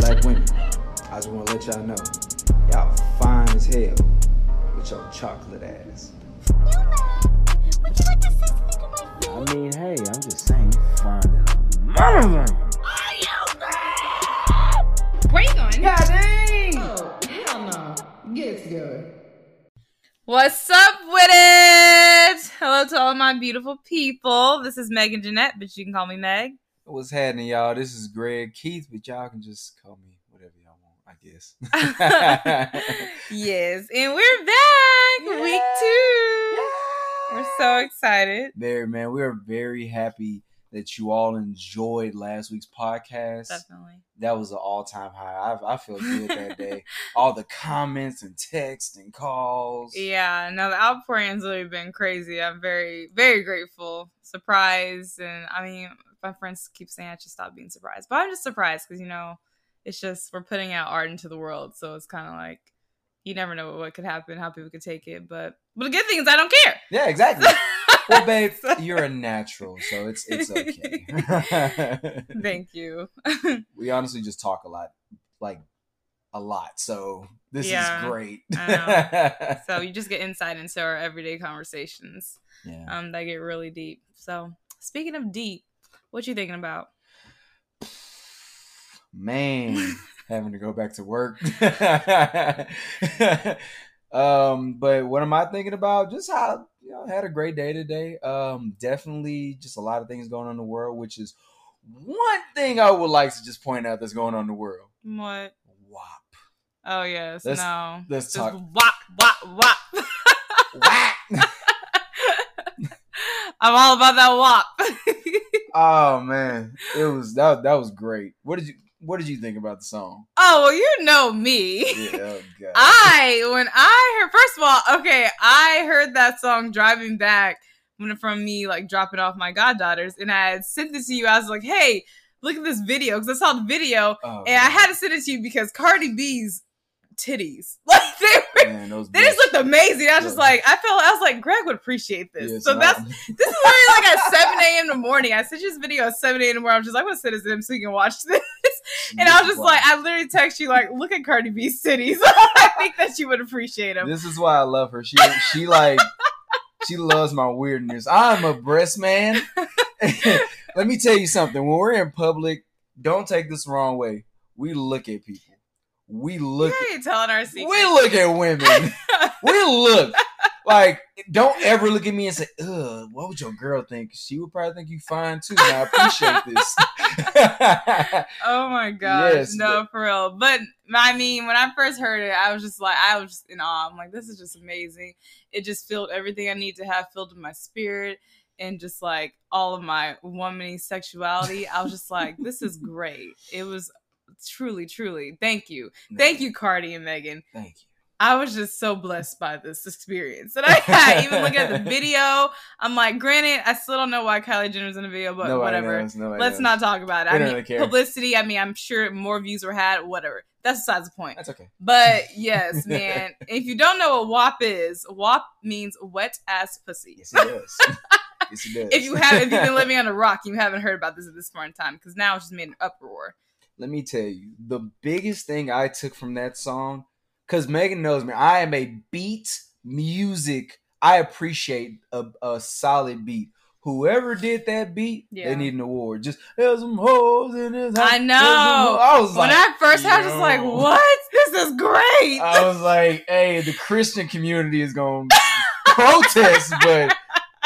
Black women, I just want to let y'all know, y'all fine as hell with your chocolate ass. You mad? Would you like to say something to my face? I mean, hey, I'm just saying, you find it. Mother! Where you going? God dang! Oh, hell no. Get it together. What's up with it? Hello to all my beautiful people. This is Megan Jeanette, but you can call me Meg. What's happening, y'all? This is Greg Keith, but y'all can just call me whatever y'all want, I guess. yes, and we're back, week two. We're so excited. Very, man. We are very happy that you all enjoyed last week's podcast. Definitely. That was an all-time high. I, I feel good that day. all the comments and texts and calls. Yeah, no, the outpouring's really been crazy. I'm very, very grateful, surprised, and I mean, my friends keep saying I should stop being surprised, but I'm just surprised because you know, it's just we're putting out art into the world, so it's kind of like you never know what could happen, how people could take it. But but the good thing is I don't care. Yeah, exactly. well, babe, you're a natural, so it's it's okay. Thank you. we honestly just talk a lot, like a lot. So this Yeah, is great. I so you just get insight into our everyday conversations yeah. um, that get really deep. So speaking of deep, what you thinking about? man having to go back to work um but what am i thinking about just how you know had a great day today um definitely just a lot of things going on in the world which is one thing i would like to just point out that's going on in the world What? wop Oh yes, Let's- no. let's Just talk- wop wop wop. whack I'm all about that wop. Oh man. It was that that was great. What did you what did you think about the song? Oh well, you know me. yeah oh god. I when I heard first of all, okay, I heard that song driving back when from me like dropping off my goddaughters, and I had sent it to you. I was like, hey, look at this video because I saw the video, oh, and I had to send it to you because Cardi B's titties, like they were. man, They just looked amazing. I was just like, I felt, I was like, Greg would appreciate this. Yeah, so so that's this is literally like at 7 a.m. in the morning. I sent you this video at 7 a.m. in the morning. I'm just like, I'm gonna send it to him so you can watch this. And I was just like, I literally text you like, look at Cardi B's titties. I think that you would appreciate them. This is why I love her. She she like she loves my weirdness. I'm a breast man. Let me tell you something. When we're in public, don't take this the wrong way. We look at people. We look you ain't telling our at, we look at women. we look. Like, don't ever look at me and say, ugh, what would your girl think? She would probably think you fine too. And I appreciate this. oh my gosh, Yes, no, for real. But I mean, when I first heard it, I was just like, I was just in awe. I'm like, this is just amazing. It just filled everything I need to have filled in my spirit and just like all of my womanly sexuality. I was just like, this is great. It was truly, truly. Thank you, thank you, Cardi and Megan. Thank you. I was just so blessed by this experience that I had. Even looking at the video, I'm like, granted, I still don't know why Kylie Jenner's in the video, but Nobody whatever. knows, nobody Let's knows. not talk about it. I don't mean, really care. publicity. I mean, I'm sure more views were had. Whatever. That's besides the point. That's okay. But yes, man. if you don't know what WAP is, WAP means wet ass pussy. Yes, it does. yes, it does. If you have, if you've been living on a rock, you haven't heard about this at this point in time because now it's just made an uproar. Let me tell you, the biggest thing I took from that song, because Megan knows me, I am a beat music. I appreciate a, a solid beat. Whoever did that beat, Yeah. they need an award. Just there's some hoes in this. house, I know. I was When like, I first, I was just like, "What? This is great." I was like, hey, the Christian community is going to protest, but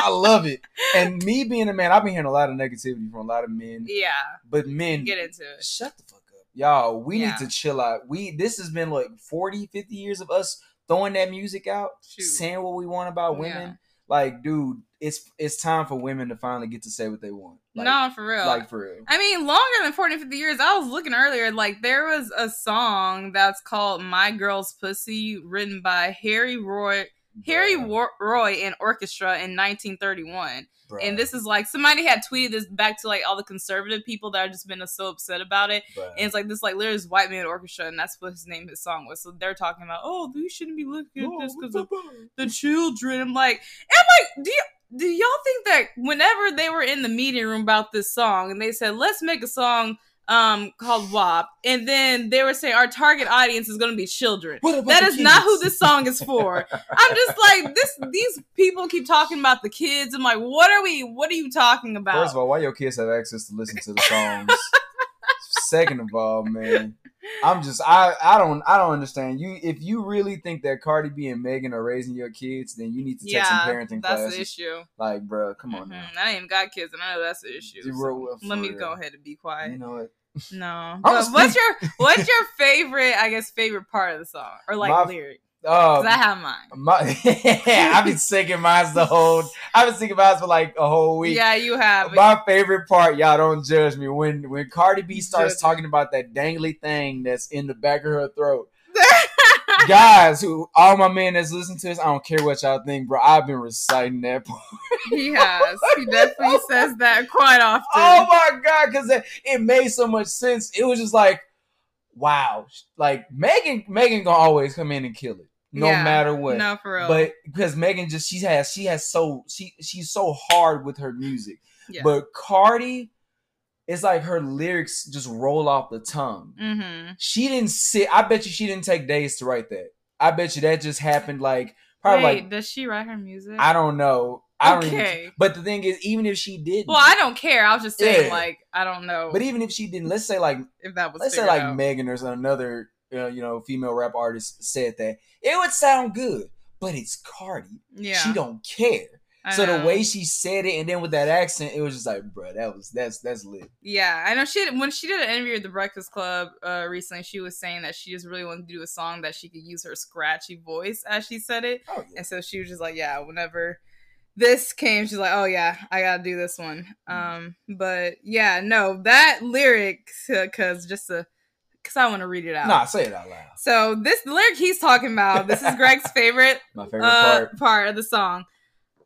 I love it. And me being a man, I've been hearing a lot of negativity from a lot of men, yeah, but men get into it. shut the fuck up y'all we Yeah. need to chill out we this has been like 40 50 years of us throwing that music out Shoot. saying what we want about women Yeah. like dude it's it's time for women to finally get to say what they want like, no, for real. like for real I mean, longer than 40, 50 years. I was looking earlier, like, there was a song that's called My Girl's Pussy, written by Harry Roy. Harry Bruh, Wa- Roy and orchestra in 1931, bruh, and this is like somebody had tweeted this back to like all the conservative people that have just been so upset about it, bruh. and it's like this like literally this white man orchestra, and that's what his name his song was. So they're talking about, oh, you shouldn't be looking at this because of the children. I'm like, and I'm like, do you, do y'all think that whenever they were in the meeting room about this song and they said, let's make a song um called WAP, and then they were saying our target audience is going to be children. That is about That the is not who this song is for. I'm just like this. These people keep talking about the kids. I'm like, what are we? What are you talking about? First of all, why your kids have access to listen to the songs? Second of all, man, I'm just I I don't I don't understand you. If you really think that Cardi B and Megan are raising your kids, then you need to take yeah, some parenting that's classes. the issue. Like, bro, come on Mhm. now. I ain't even got kids, and I know that's the issue. So well, let me real. go ahead and be quiet. You know what? No, what's your what's your favorite? I guess favorite part of the song or like My- lyric? Uh, Cause I have mine. my, I've been singing mine the whole. I've been singing mine for like a whole week. Yeah, you have. My favorite part, y'all don't judge me, when when Cardi B starts talking about that dangly thing that's in the back of her throat. Guys, who all my men that's listening to this, I don't care what y'all think, bro. I've been reciting that part. he has. He definitely says that quite often. Oh my god, because it, it made so much sense. It was just like, wow, like Megan, Megan gonna always come in and kill it, no Yeah. matter what. No, for real. But because Megan just she has she has so she she's so hard with her music. yeah. But Cardi, it's like her lyrics just roll off the tongue. mm-hmm. She didn't sit. I bet you she didn't take days to write that. I bet you that just happened like probably Wait, like does she write her music? I don't know. I don't even. okay. But the thing is, even if she didn't, Well, I don't care. I was just saying, Yeah. like, I don't know but even if she didn't, let's say like if that was. let's say like out. Megan or another uh, you know female rap artist said that it would sound good. But it's Cardi. Yeah. She don't care. I so the way she said it, and then with that accent, it was just like, bro, that was that's that's lit. Yeah, I know she when she did an interview at the Breakfast Club uh, recently. She was saying that she just really wanted to do a song that she could use her scratchy voice as she said it, Oh yeah. and so she was just like, yeah, whenever this came, she's like, oh yeah, I gotta do this one. Um, but yeah, no, that lyric, because just to, because I want to read it out. Nah, say it out loud. So this the lyric he's talking about. This is Greg's favorite My favorite uh, part. part of the song.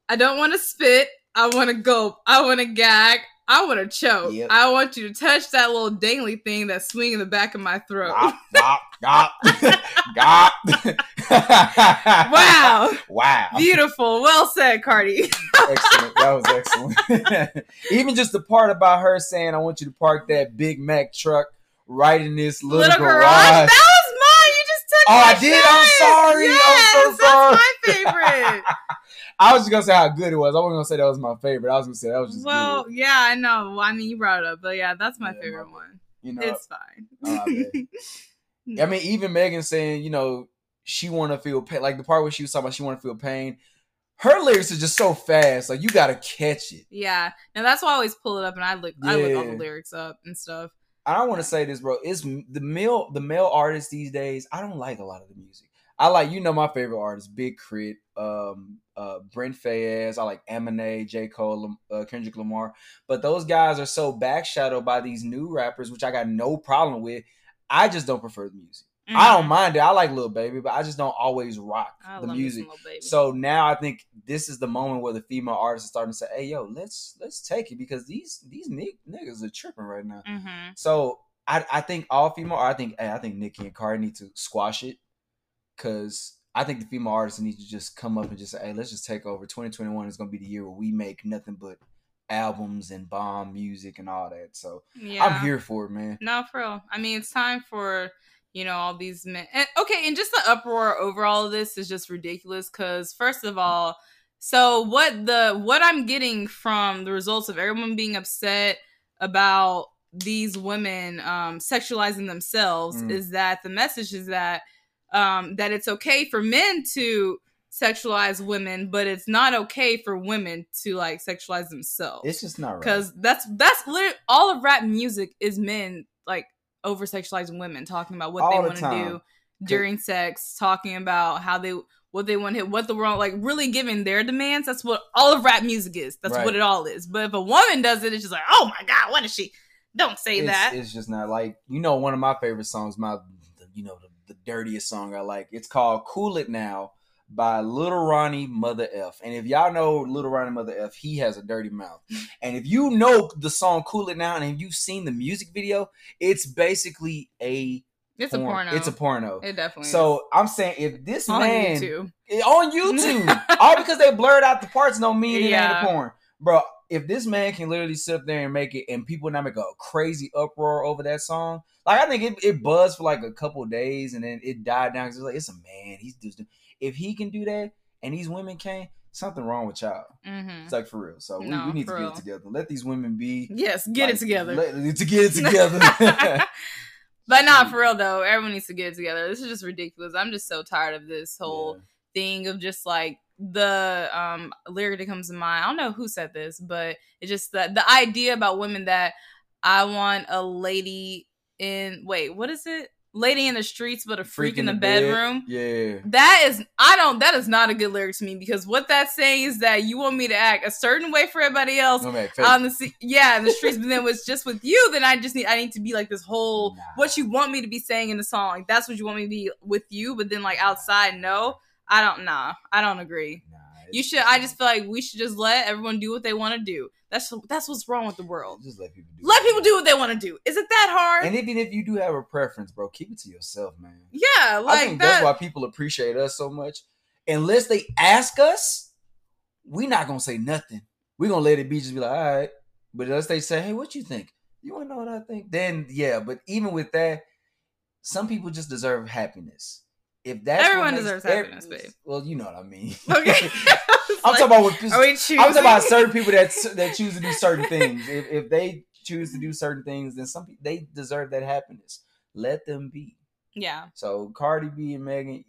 I don't want to spit. I want to gulp. I want to gag. I want to choke. Yep. I want you to touch that little dangly thing that's swinging in the back of my throat. Gop, gop, gop. wow. Wow. Beautiful. Well said, Cardi. excellent. That was excellent. Even just the part about her saying, I want you to park that Big Mack truck right in this little, Little garage. garage. That was mine. You just took it Oh, I did? I'm sorry. I'm Yes, so sorry. That's my favorite. I was just gonna say how good it was. I wasn't gonna say that was my favorite. I was gonna say that was just well, good. yeah, I know. Well, I mean, you brought it up, but yeah, that's my Yeah, favorite my- one. You know, it's fine. Oh, I I mean, even Megan saying, you know, she want to feel pain. Like the part where she was talking about she want to feel pain. Her lyrics are just so fast. Like you gotta catch it. Yeah, and that's why I always pull it up and I look, I look all the lyrics up and stuff. I don't want to say this, bro. It's the male the male artists these days. I don't like a lot of the music. I like you know my favorite artists, Big K.R.I.T., um, uh, Brent Faiyaz. I like Eminem, J Cole, uh, Kendrick Lamar. But those guys are so backshadowed by these new rappers, which I got no problem with. I just don't prefer the music. I don't mind it. I like Lil Baby, but I just don't always rock Mm-hmm. I the music. some Lil Baby. So now I think this is the moment where the female artists are starting to say, "Hey, yo, let's let's take it because these these nig- niggas are tripping right now." Mhm. So I I think all female, I think hey, I think Nicki and Cardi need to squash it because I think the female artists need to just come up and just say, "Hey, let's just take over." 2021 is going to be the year where we make nothing but albums and bomb music and all that. So yeah, I'm here for it, man. No, for real. I mean, it's time for you know all these men. And, okay, and just the uproar over all of this is just ridiculous. Because first of all, so what the what I'm getting from the results of everyone being upset about these women um, sexualizing themselves Mm. is that the message is that um, that it's okay for men to sexualize women, but it's not okay for women to like sexualize themselves It's just not right. because that's that's literally all of rap music is men over sexualizing women talking about what they All the want to do during sex talking about how they what they want to hit what the world like really giving their demands. That's what all of rap music is. That's Right. what it all is. But if a woman does it it's just like oh my god what is she? Don't say it's, that. It's just not like you know one of my favorite songs, my the, you know the, the dirtiest song I like. It's called "Cool It Now" by Lil Ronny MothaF. And if y'all know Lil Ronny MothaF, he has a dirty mouth. And if you know the song "Cool It Now" and if you've seen the music video, it's basically a it's a porno It's a porno. it definitely So I'm saying if this is. on man YouTube on YouTube, all because they blurred out the parts don't mean it Yeah. ain't a porn, bro. if this man can literally sit up there and make it, and people not make a crazy uproar over that song, like I think it, it buzzed for like a couple days, and then it died down. 'cause it's like it's a man. He's just if he can do that, and these women can't, something wrong with y'all. Mhm. It's like for real. So we, No, we need to for get it together. Let these women be. Yes, get like, it together. let- to get it together. but not for real though. Everyone needs to get it together. This is just ridiculous. I'm just so tired of this whole Yeah. thing of just like the um lyric that comes to mind. I don't know who said this, but it's just that the idea about women that I want a lady in wait, what is it? Lady in the streets, but a freak, in the, bed. bedroom. Yeah. That is, I don't. That is not a good lyric to me because what that's saying is that you want me to act a certain way for everybody else on the yeah in the streets, but then was just with you, then I just need I need to be like this whole Nah. what you want me to be saying in the song. Like, that's what you want me to be with you, but then like outside, no, I don't. Nah, I don't agree. Nah, You should. I just feel like we should just let everyone do what they want to do. That's that's what's wrong with the world. just let people do. Let people do what they want to do. Is it that hard? And even if you do have a preference, bro, keep it to yourself, man. yeah, like I think that. that's why people appreciate us so much. Unless they ask us, we're not gonna say nothing. We're gonna let it be. Just be like, all right. But unless they say, hey, what you think? You wanna know what I think? Then yeah. But even with that, some people just deserve happiness. If that's Everyone deserves happiness, babe. Well, you know what I mean. Okay. I'm talking about with Are we choosing? I'm talking about certain people that that choose to do certain things. If if they choose to do certain things, then some they deserve that happiness. Let them be. Yeah, So Cardi B and Megan,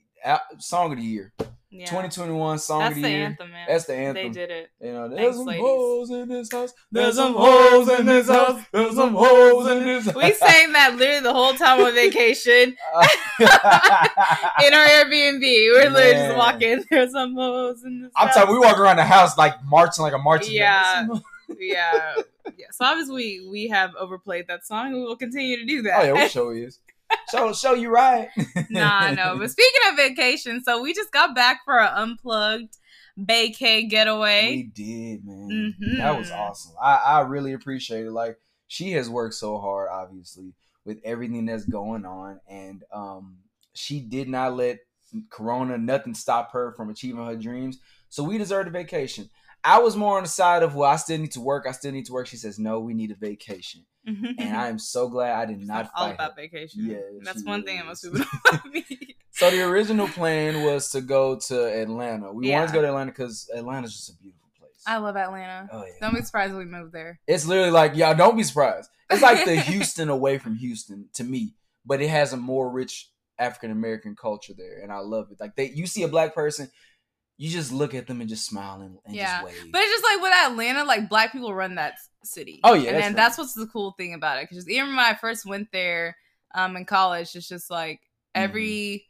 song of the year, yeah. 2021 song That's of the the year. anthem, man. That's the anthem. They did it. You know, there's Thanks, some ladies. hoes in this house. There's some hoes in this house. There's some hoes in this house. We sang that literally the whole time on vacation uh, in our Airbnb. We're literally just walking. There's some hoes in this. I'm house. talking. We walk around the house like marching, like a marching. band. Yeah. There's yeah, yeah. So obviously we have overplayed that song, and we will continue to do that. Oh yeah, we'll show you. Show, show you right. nah, no. But speaking of vacation, so we just got back for an unplugged vacay We getaway. We did, man. That was Mhm. awesome. I, I really appreciate it. Like she has worked so hard, obviously, with everything that's going on, and um, she did not let Corona nothing stop her from achieving her dreams. So we deserved a vacation. I was more on the side of well, I still need to work. I still need to work. She says no, we need a vacation, mm-hmm. and I am so glad I did not all about her. vacation. Yeah, that's one thing that most is. people know. So the original plan was to go to Atlanta. We wanted to go to Atlanta because Atlanta's just a beautiful place. I love Atlanta. oh yeah. Don't be surprised if we moved there. It's literally like, y'all don't be surprised. It's like the Houston away from Houston to me, but it has a more rich African American culture there, and I love it. Like they, you see a black person, you just look at them and just smile and, and Yeah. just wave. But it's just like with Atlanta, like black people run that city. Oh, yeah, and that's right. that's what's the cool thing about it. Because even when I first went there, um, in college, it's just like Mm-hmm. every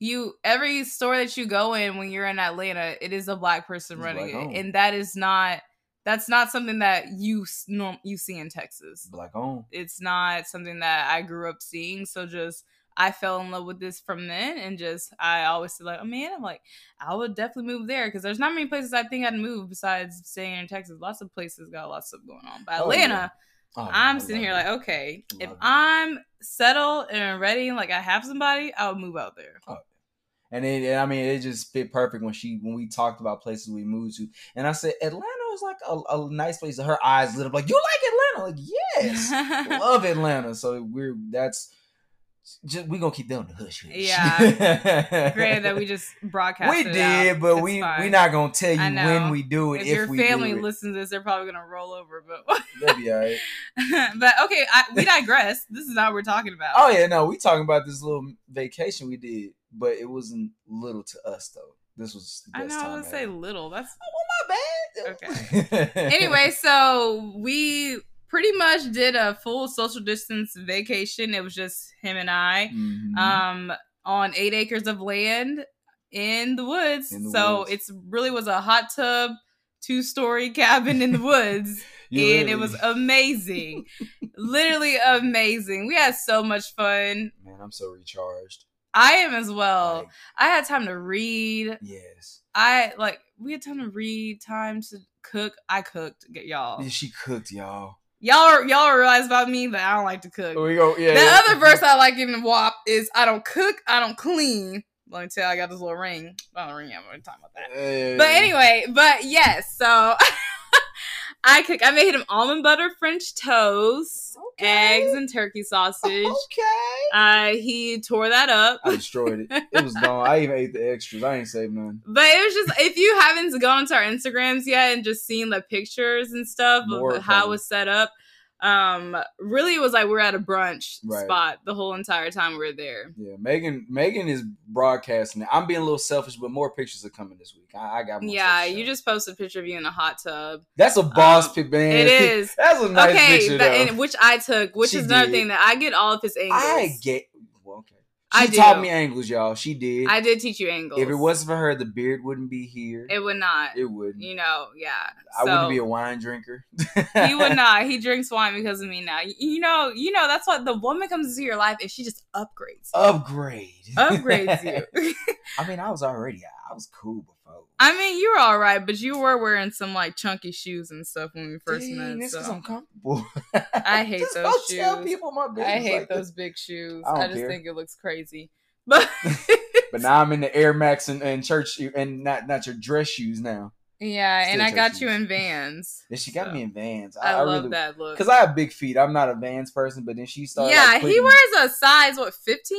you every store that you go in when you're in Atlanta, it is a black person It's running it, owned. and that is not that's not something that you norm you see in Texas. black on. It's not something that I grew up seeing. So just I fell in love with this from then, and just I always said like, oh man, I'm like I would definitely move there because there's not many places I think I'd move besides staying in Texas. Lots of places got lots of stuff going on, but Oh, Atlanta, Oh, I'm sitting here like, okay, if it. I'm settled and ready, like I have somebody, I would move out there. Oh, and it, and I mean, it just fit perfect when she when we talked about places we moved to, and I said Atlanta was like a, a nice place. Her eyes lit up like, you like Atlanta? Like, yes. love Atlanta. So we're that's just we gonna keep on the hush. hush. Yeah. Granted that we just broadcast. we did, out. but It's we fine. we not gonna tell you when we do it If, if, your we family listens to this, they're probably gonna roll over. But That'd be all right. but okay, I, we digress. This is not what we're talking about. Oh yeah, no, we talking about this little vacation we did, but it wasn't little to us though. This was the I best know. I time. would say little. That's oh my bad. Okay. anyway. So we pretty much did a full social distance vacation. It was just him and I, Mhm. um, on eight acres of land in the woods. In the so it's really was a hot tub, two story cabin in the woods. And it was amazing. Literally amazing. We had so much fun. man, I'm so recharged. I am as well. Like, I had time to read. yes. I like we had time to read, time to cook. I cooked, get y'all. Yeah, she cooked, y'all. Y'all y'all realize about me that I don't like to cook. We go. Yeah. the yeah. other verse I like in the WAP is I don't cook, I don't clean. Let me tell you, I got this little ring. I don't ring. I'm gonna talk about that. Yeah. But anyway, but yes, so I cook. I made him almond butter French toast, Okay. eggs, and turkey sausage. Okay. Uh, he tore that up. I destroyed it. It was gone. I even ate the extras. I ain't saved none. But it was just if you haven't gone to our Instagrams yet and just seen the pictures and stuff More of how it was set up, um, really it was like we are at a brunch Right. spot the whole entire time we were there. Yeah, Megan. Megan is broadcasting. it. I'm being a little selfish, but more pictures are coming this week. I, I got. More Yeah, you just posted a picture of you in a hot tub. That's a boss um, pic, man. It is. That's a nice okay, picture, and, which I took, which She is another did. thing that I get all of his angles. I get. Okay. I She do. taught me angles, y'all. She did. I did teach you angles. if it wasn't for her, the beard wouldn't be here. it would not. It wouldn't. you know, yeah. I wouldn't be a wine drinker. he would not. He drinks wine because of me now. You- know, you know that's what the woman comes into your life and she just upgrades. you. Upgrade. upgrades you. I mean, I was already. I was cool. I mean, you were all right, but you were wearing some like chunky shoes and stuff when we first Dang, met. Because so. I'm comfortable. I hate Just those don't Tell shoes. people my business I hate like those that. big shoes. I I, just care. think it looks crazy. But But now I'm in the Air Max and, and church and not not your dress shoes now. yeah, and I got church you in Vans. And she got So, me in Vans. I, I, love really, that look. Because I have big feet. I'm not a Vans person, but then she started. yeah, like, he wears a size what 15?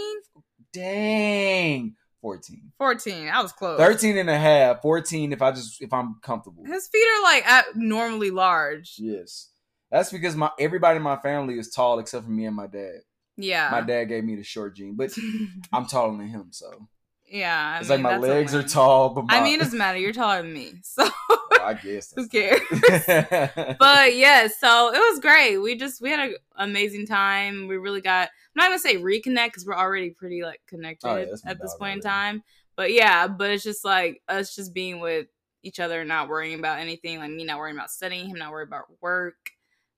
Dang. 14. 14. I was close. 13 and a half. 14 if I just if I'm comfortable. His feet are like abnormally large. Yes. That's because my everybody in my family is tall except for me and my dad. Yeah. My dad gave me the short gene, but I'm taller than him, so yeah. I it's mean, like my legs are tall, but my, I mean, it doesn't matter. You're taller than me. So Well, I guess who cares? But yeah, so it was great. We just we had an amazing time. We really got not gonna say reconnect because we're already pretty like connected Oh, yeah, at this point in time. But yeah, but it's just like us just being with each other, and not worrying about anything. Like me not worrying about studying, him not worrying about work.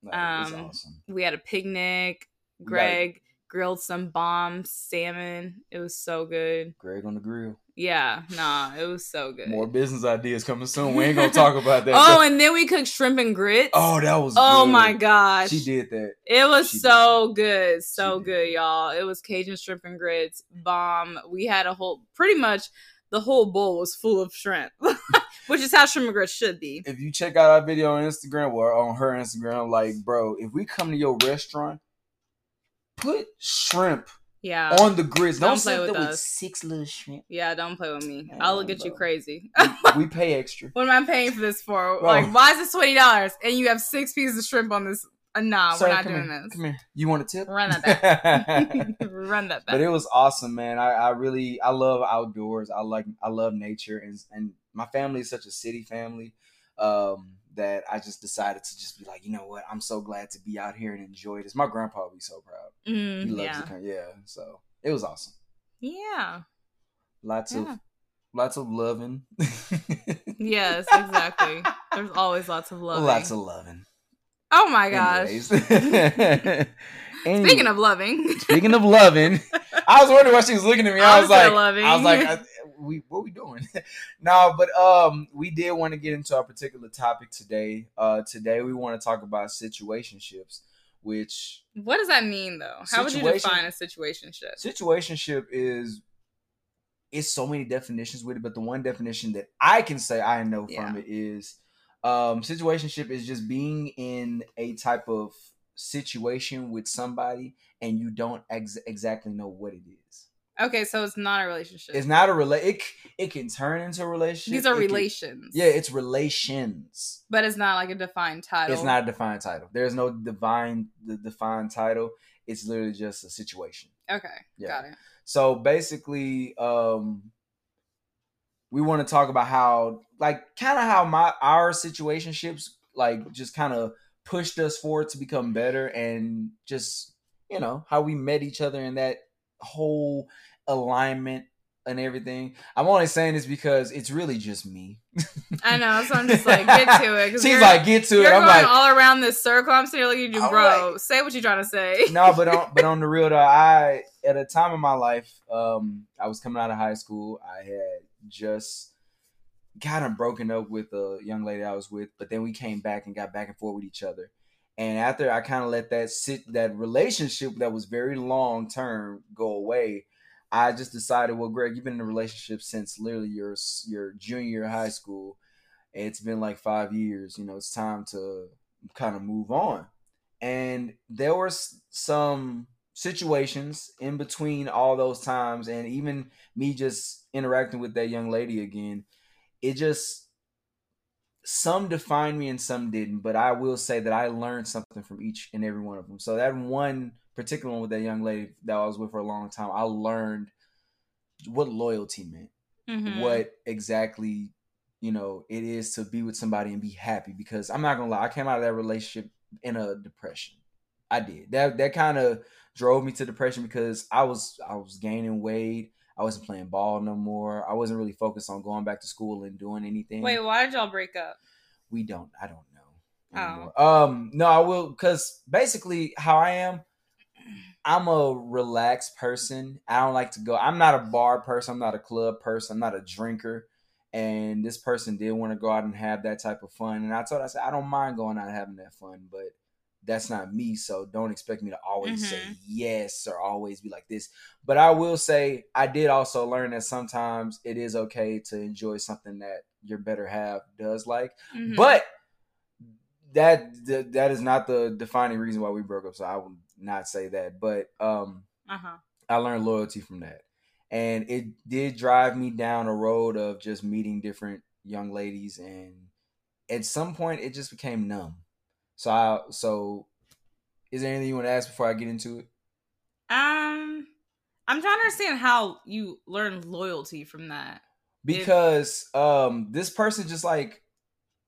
No, Um, awesome. We had a picnic. You got it. Greg grilled some bomb salmon. It was so good. Greg on the grill. Yeah, nah, it was so good. More business ideas coming soon. We ain't gonna talk about that. oh, and then we cooked shrimp and grits. oh, that was. Oh good. my gosh. She did that. It was She so good, so good, y'all. It was Cajun shrimp and grits, bomb. We had a whole, pretty much, the whole bowl was full of shrimp, which is how shrimp and grits should be. If you check out our video on Instagram or on her Instagram, like, bro, if we come to your restaurant, put shrimp Yeah, on the grits. Don't Don't, play with there with us. six little shrimp. yeah. Don't play with me. Yeah, I'll look at you crazy. We, we pay extra. what am I paying for this for? Bro. Like, why is this twenty dollars and you have six pieces of shrimp on this? Uh, nah, Sir, we're not doing here. this. Come here. You want a tip? Run that back. Run that back. but it was awesome, man. I, I really I love outdoors. I like I love nature, and and my family is such a city family um, that I just decided to just be like, you know what? I'm so glad to be out here and enjoy this. My grandpa would be so proud. He Mm, loves yeah, to come. Yeah, so it was awesome. yeah, Lots Yeah. of lots of loving. yes, exactly. There's always lots of love. Lots of loving. Oh my gosh. Anyway, Speaking of loving, speaking of loving, I was wondering why she was looking at me. I, I was like, loving. I was like, we what we doing? no, but um, we did want to get into our particular topic today. Uh, today we want to talk about situationships, which what does that mean though? How would you define a situationship? situationship is. It's so many definitions with it, but the one definition that I can say I know Yeah. from it is, um, situationship is just being in a type of situation with somebody and you don't ex- exactly know what it is. Okay, so it's not a relationship. It's not a rela- it, it can turn into a relationship. These are It can- relations. yeah, it's relations. but it's not like a defined title. It's not a defined title. There's no divine the defined title. It's literally just a situation. Okay, Yeah. got it. So basically, um, we want to talk about how, like, kind of how my our situationships, like, just kind of pushed us forward to become better, and just you know how we met each other in that whole alignment and everything. I'm only saying this because it's really just me. I know, so I'm just like, get to it. She's like, get to it. I'm going like, all around this circle. I'm sitting here looking at you, I'm bro. say what you're trying to say. no, but on but on the real though, I at a time in my life, um, I was coming out of high school. I had just kind of broken up with a young lady I was with, but then we came back and got back and forth with each other. And after I kind of let that sit, that relationship that was very long term go away, I just decided, well, Greg, you've been in a relationship since literally your your junior high school, It's been like five years. You know, it's time to kind of move on. And there were some situations in between all those times, and even me just interacting with that young lady again. It just some defined me and some didn't, but I will say that I learned something from each and every one of them. So that one particular one with that young lady that I was with for a long time, I learned what loyalty meant Mhm. what exactly you know it is to be with somebody and be happy because i'm not gonna lie i came out of that relationship in a depression i did that that kind of drove me to depression because i was i was gaining weight i wasn't playing ball no more. I wasn't really focused on going back to school and doing anything. Wait, why did y'all break up? we don't i don't know Oh. um no i will because basically how i am i'm a relaxed person. I don't like to go i'm not a bar person i'm not a club person i'm not a drinker. And this person did want to go out and have that type of fun. And i told her i said i don't mind going out and having that fun but that's not me so don't expect me to always say Mhm. yes or always be like this but i will say i did also learn that sometimes it is okay to enjoy something that your better half does like Mhm. but that, that that is not the defining reason why we broke up. So I would not say that. But um, uh-huh. I learned loyalty from that, and it did drive me down a road of just meeting different young ladies, and at some point it just became numb. So I so is there anything you want to ask before I get into it? Um, I'm trying to understand how you learned loyalty from that. because um this person just like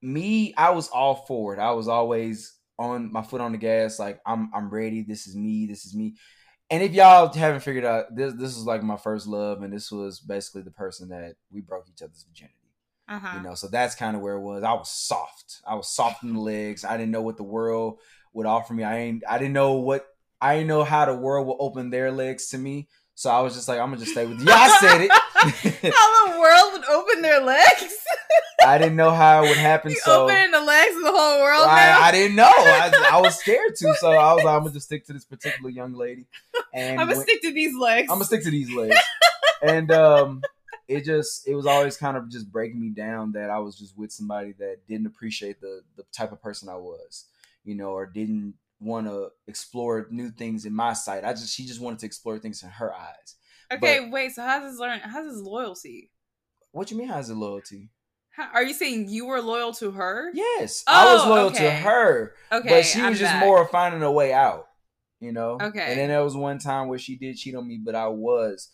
me i was all for it. I was always on my foot on the gas like i'm i'm ready. This is me. This is me. And if y'all haven't figured out this this was like my first love and this was basically the person that we broke each other's virginity Uh-huh. you know so that's kind of where it was i was soft i was soft in the legs i didn't know what the world would offer me i ain't i didn't know what i didn't know how the world would open their legs to me so i was just like i'm gonna just stay with you i said it how the world would open their legs? I didn't know how it would happen. you so opening the legs of the whole world? I, I didn't know. I, I was scared to. So I was like, I'm gonna just stick to this particular young lady, and I'm gonna stick to these legs. I'm gonna stick to these legs. and um, it just it was always kind of just breaking me down that I was just with somebody that didn't appreciate the the type of person I was, you know, or didn't want to explore new things in my sight. I just she just wanted to explore things in her eyes. Okay, wait. So how's this learn? How's this loyalty? What you mean? How's it loyalty? How, are you saying you were loyal to her? Yes, I was Oh, loyal to her. Okay, but she I'm was just back. more finding a way out, you know. Okay. And then there was one time where she did cheat on me, but I was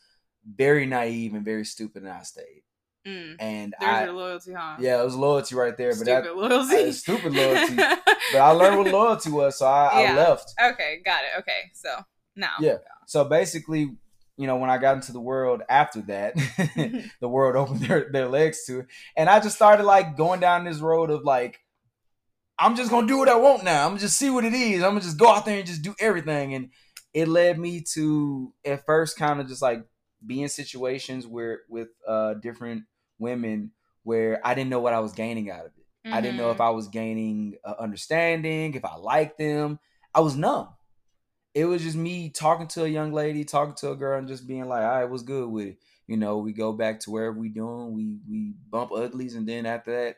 very naive and very stupid, and I stayed. Mm, And there's I, your loyalty, huh? yeah, it was loyalty right there. But Stupid that, loyalty. uh, stupid loyalty. but I learned what loyalty was, so I, Yeah. I left. okay, got it. Okay, so now. Yeah. So basically, you know, when I got into the world after that, the world opened their, their legs to it. And I just started like going down this road of like, I'm just gonna do what I want now. I'm gonna just see what it is. I'm gonna just go out there and just do everything. And it led me to at first kind of just like be in situations where with uh different women where I didn't know what I was gaining out of it. I didn't know if Mhm. I was gaining uh, understanding, if I liked them. I was numb. It was just me talking to a young lady, talking to a girl, and just being like, "All right, what's good with it?" You know, we go back to wherever we doing. We we bump uglies, and then after that,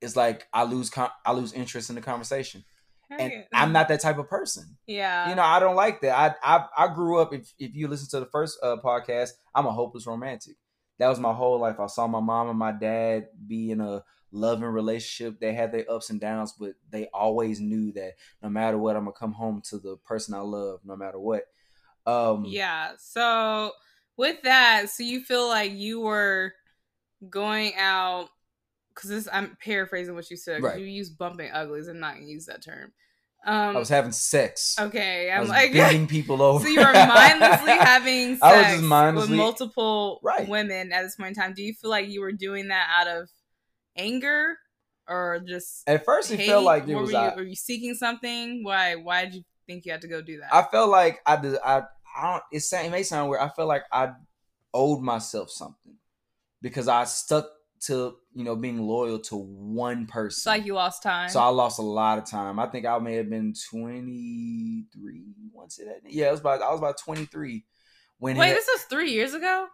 it's like I lose con- I lose interest in the conversation, and I'm not that type of person. Yeah. You know, I don't like that. I I, I grew up. If if you listen to the first uh, podcast, I'm a hopeless romantic. That was my whole life. I saw my mom and my dad be in a loving relationship. They had their ups and downs, but they always knew that no matter what, I'm gonna come home to the person I love, no matter what. Um, Yeah. So with that, so you feel like you were going out because this I'm paraphrasing what you said. Right. You use bumping uglies. I'm not gonna use that term. Um. I was having sex. okay. I I'm was like. bending people over. So you were mindlessly having sex just with multiple Right. women at this point in time. Do you feel like you were doing that out of anger or just At first, it felt like it was. Were you, I, were you seeking something? Why? Why did you think you had to go do that? I felt like I did. I I don't. It, it may sound weird. I felt like I owed myself something because I stuck to you know being loyal to one person. it's like you lost time. So I lost a lot of time. I think I may have been 23 once it had, yeah, it was about I was about 23 when Wait, it, this was three years ago.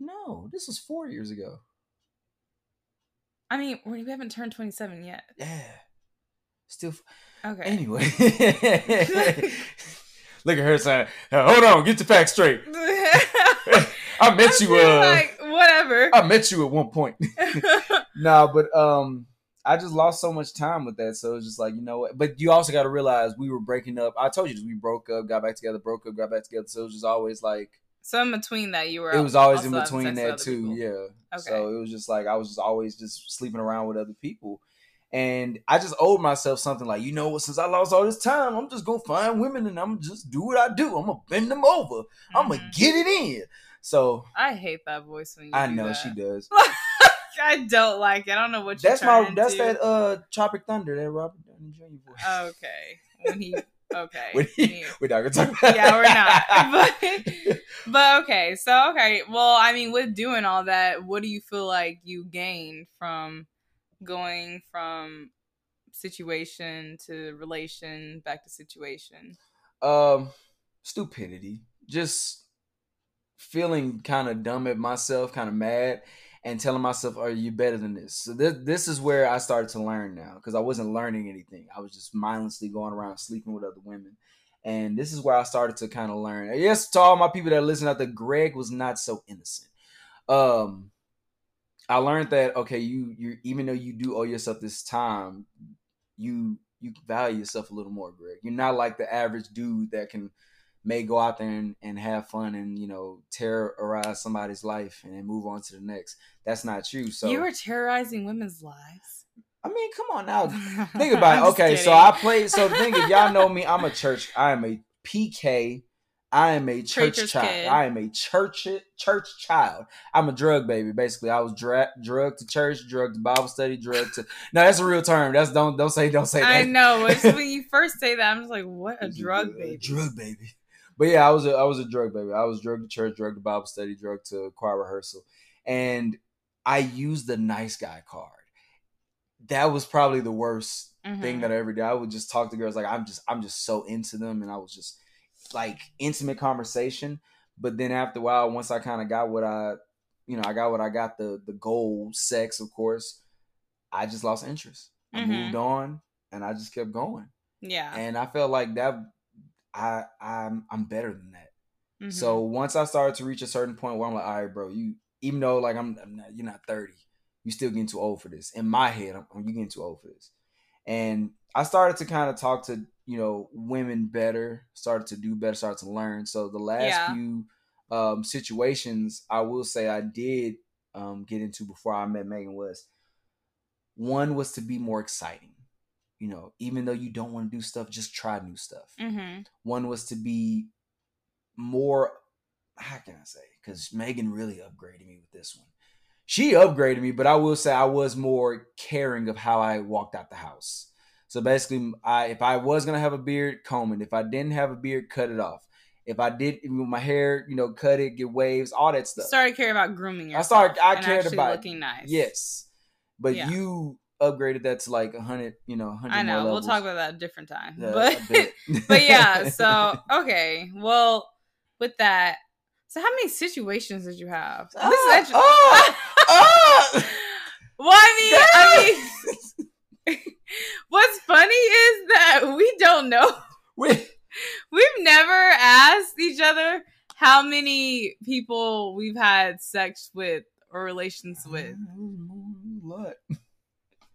no, this was 4 years ago. I mean, we haven't turned 27 yet. Yeah. Still. Okay. Anyway. Look at her saying, "Hold on, get the facts straight." I met you. Uh, like whatever. I met you at one point. nah, but um, I just lost so much time with that. So it's just like you know what. But you also got to realize we were breaking up. I told you this. We broke up, got back together, broke up, got back together. So it was just always like so in between that, you were. it was always in between that too. people. Yeah. Okay. So it was just like I was just always just sleeping around with other people. And I just owed myself something like, you know what, since I lost all this time, I'm just gonna find women and I'm just do what I do. I'm gonna bend them over. I'm gonna get it in. So I hate that voice when you. I know that. she does. I don't like it. I don't know what. That's my that's into. that uh Tropic Thunder, that Robert Downey Jr. voice. Okay. When he. Okay. When he- we're not gonna talk about yeah, we're not. But, but okay, so okay. Well, I mean, with doing all that, what do you feel like you gained from going from situation to relation back to situation? um stupidity just feeling kind of dumb at myself kind of mad and telling myself are you better than this? So this, this is where i started to learn now because i wasn't learning anything. I was just mindlessly going around sleeping with other women. And this is where i started to kind of learn yes to all my people that listen out there greg was not so innocent. Um i learned that okay you you even though you do owe yourself this time you you value yourself a little more, Greg. You're not like the average dude that can may go out there and, and have fun and you know terrorize somebody's life and then move on to the next. That's not you. So you were terrorizing women's lives. I mean, come on now. Think about it. Okay, so. I played. So the thing, if y'all know me, I'm a church. I am a PK. I am a church Preacher's child. kid. I am a church church child. I'm a drug baby. Basically, I was dra- drugged to church, drugged to Bible study, drugged to. No, that's a real term. That's don't don't say don't say that. I know. When you first say that, I'm just like, what a drug baby. Drug baby. But yeah, I was a I was a drug baby. I was drug to church, drug to Bible study, drug to choir rehearsal, and I used the nice guy card. That was probably the worst thing Mhm. that I ever did. I would just talk to girls like I'm just I'm just so into them, and I was just like intimate conversation. But then after a while, once I kind of got what I, you know, I got what I got the the goal, sex, of course. I just lost interest. I Mhm. moved on, and I just kept going Yeah. and I felt like that I I'm I'm better than that. Mhm. So once I started to reach a certain point where I'm like, all right, bro, you even though like I'm, I'm not, you're not 30, you still getting too old for this. In my head, I'm, you getting too old for this. And I started to kind of talk to you know women better, started to do better, started to learn. So the last Yeah. few um, situations I will say I did um, get into before I met Megan was one was to be more exciting. You know, even though you don't want to do stuff, just try new stuff. Mhm. One was to be more, how can I say? Because Megan really upgraded me with this one. She upgraded me, but I will say I was more caring of how I walked out the house. So basically, I if I was gonna have a beard, comb it. If I didn't have a beard, cut it off. If I did, with my hair, you know, cut it, get waves, all that stuff. Started caring about grooming I started- I cared about- looking nice. Yes, but Yeah. you upgraded that to like a hundred, you know, hundred. I know. We'll talk about that a different time. Yeah, but but yeah, so okay. Well, with that, so how many situations did you have? Ah, This is actually- ah, ah! well, I mean, I mean, what's funny is that we don't know. Wait, We've never asked each other how many people we've had sex with or relations with. What?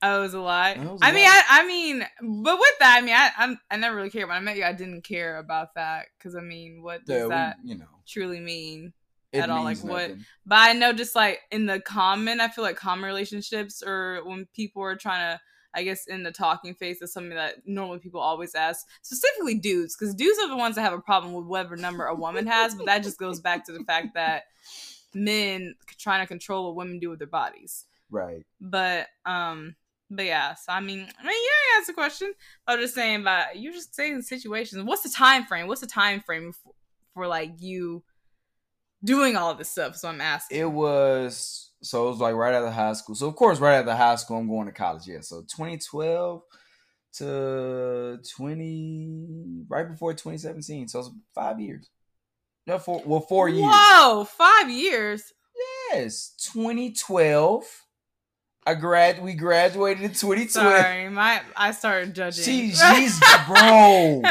Oh, it was a lot. Was a I mean. I, I mean, but with that, I mean, I, I'm, I never really cared. When I met you, I didn't care about that because I mean, what does Yeah, that we, you know, truly mean? at all, like, what- But I know just like in the common, I feel like common relationships or when people are trying to, I guess, in the talking phase is something that normally people always ask, specifically dudes, because dudes are the ones that have a problem with whatever number a woman has. But that just goes back to the fact that men trying to control what women do with their bodies. Right. But um, but yeah. So I mean, I mean, yeah, that's a question. I was just saying about you're just saying situations. What's the time frame? What's the time frame for, for like you doing all this stuff? So I'm asking. It was so it was like right out of high school. So of course, right out of high school, I'm going to college. Yeah. So 2012 to 20 right before 2017. So it's five years. No, four. Well, four years. Whoa, five years. Yes, 2012 I grad. We graduated in 2020. Sorry, my I started judging. She, she's bro.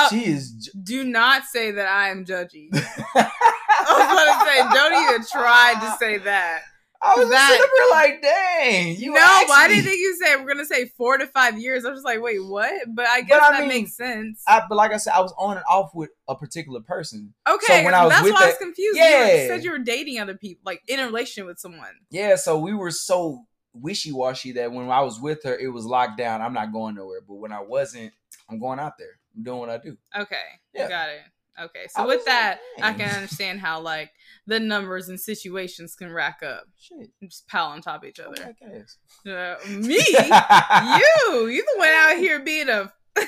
Oh. She is. j- Do not say that I am judgy. I was to say, don't even try to say that. I was That- like, dang. You no, why me. did think you say we're gonna say four to five years? I was just like, wait, what? But I guess I that mean, makes sense. I, but like I said, I was on and off with a particular person. okay, so when I was that's with why I was that- confused. Yeah. you said you were dating other people, like in a relationship with someone. Yeah, so we were so wishy washy that when I was with her, it was locked down. I'm not going nowhere. But when I wasn't, I'm going out there. I'm doing what I do. Okay, Yeah. got it. Okay, I so with that, like, I can understand how like the numbers and situations can rack up, Shit. just pile on top of each other. guess. Uh, me, you, you the one out here being a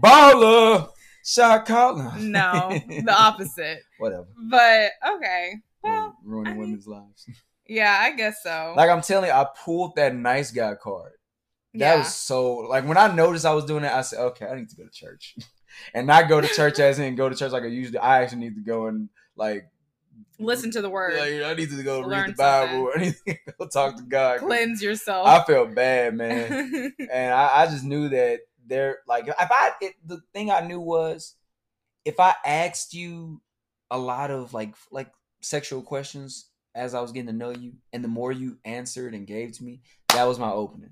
Baller. Shot caller. no, the opposite. Whatever. But okay, well, Ruining I mean- women's lives. Yeah, I guess so. Like I'm telling you, I pulled that nice guy card. That yeah. was so like when I noticed I was doing it, I said, okay, I need to go to church. and not go to church as in go to church like I usually I actually need to go and like listen to the word, like, I need to go read Learn the Bible. I need to go talk to God. cleanse yourself. I felt bad, man. and I, I just knew that there like if I it, the thing I knew was if I asked you a lot of like like sexual questions as I was getting to know you, and the more you answered and gave to me, that was my opening.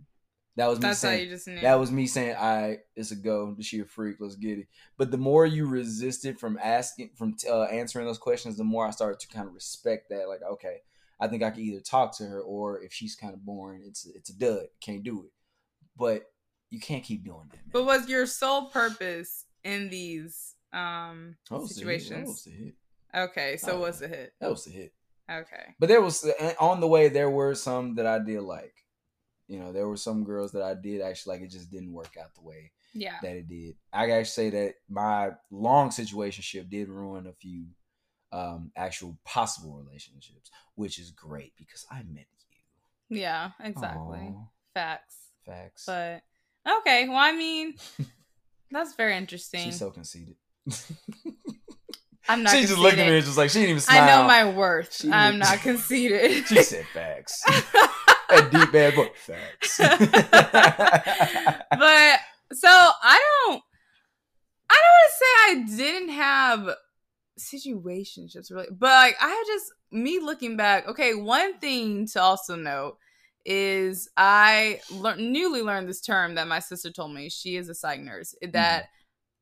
That was me That's how saying you just knew. that was me saying, "All right, it's a go. She a freak. Let's get it." But the more you resisted from asking, from uh, answering those questions, the more I started to kind of respect that. Like, okay, I think I can either talk to her, or if she's kind of boring, it's it's a dud. Can't do it. But you can't keep doing that. Man. but was your sole purpose in these um was hit. That situations? was the hit. Okay, so Oh, what's the hit? That was the hit. Okay. But there was on the way. There were some that I did like. You know, there were some girls that I did actually like. It just didn't work out the way Yeah. that it did. I gotta say that my long situationship did ruin a few um actual possible relationships, which is great because I met you. Yeah, exactly. Aw, Facts. facts. But okay, well I mean that's very interesting. She's so conceited. I'm not She's just looking at me just like she didn't even smile. I know my worth. She I'm not conceited. She said facts. that deep bad book. Facts. but so I don't I don't want to say I didn't have situationships really, but like I just me looking back. Okay, one thing to also note is I lear- newly learned this term that my sister told me. She is a psych nurse. That mm-hmm.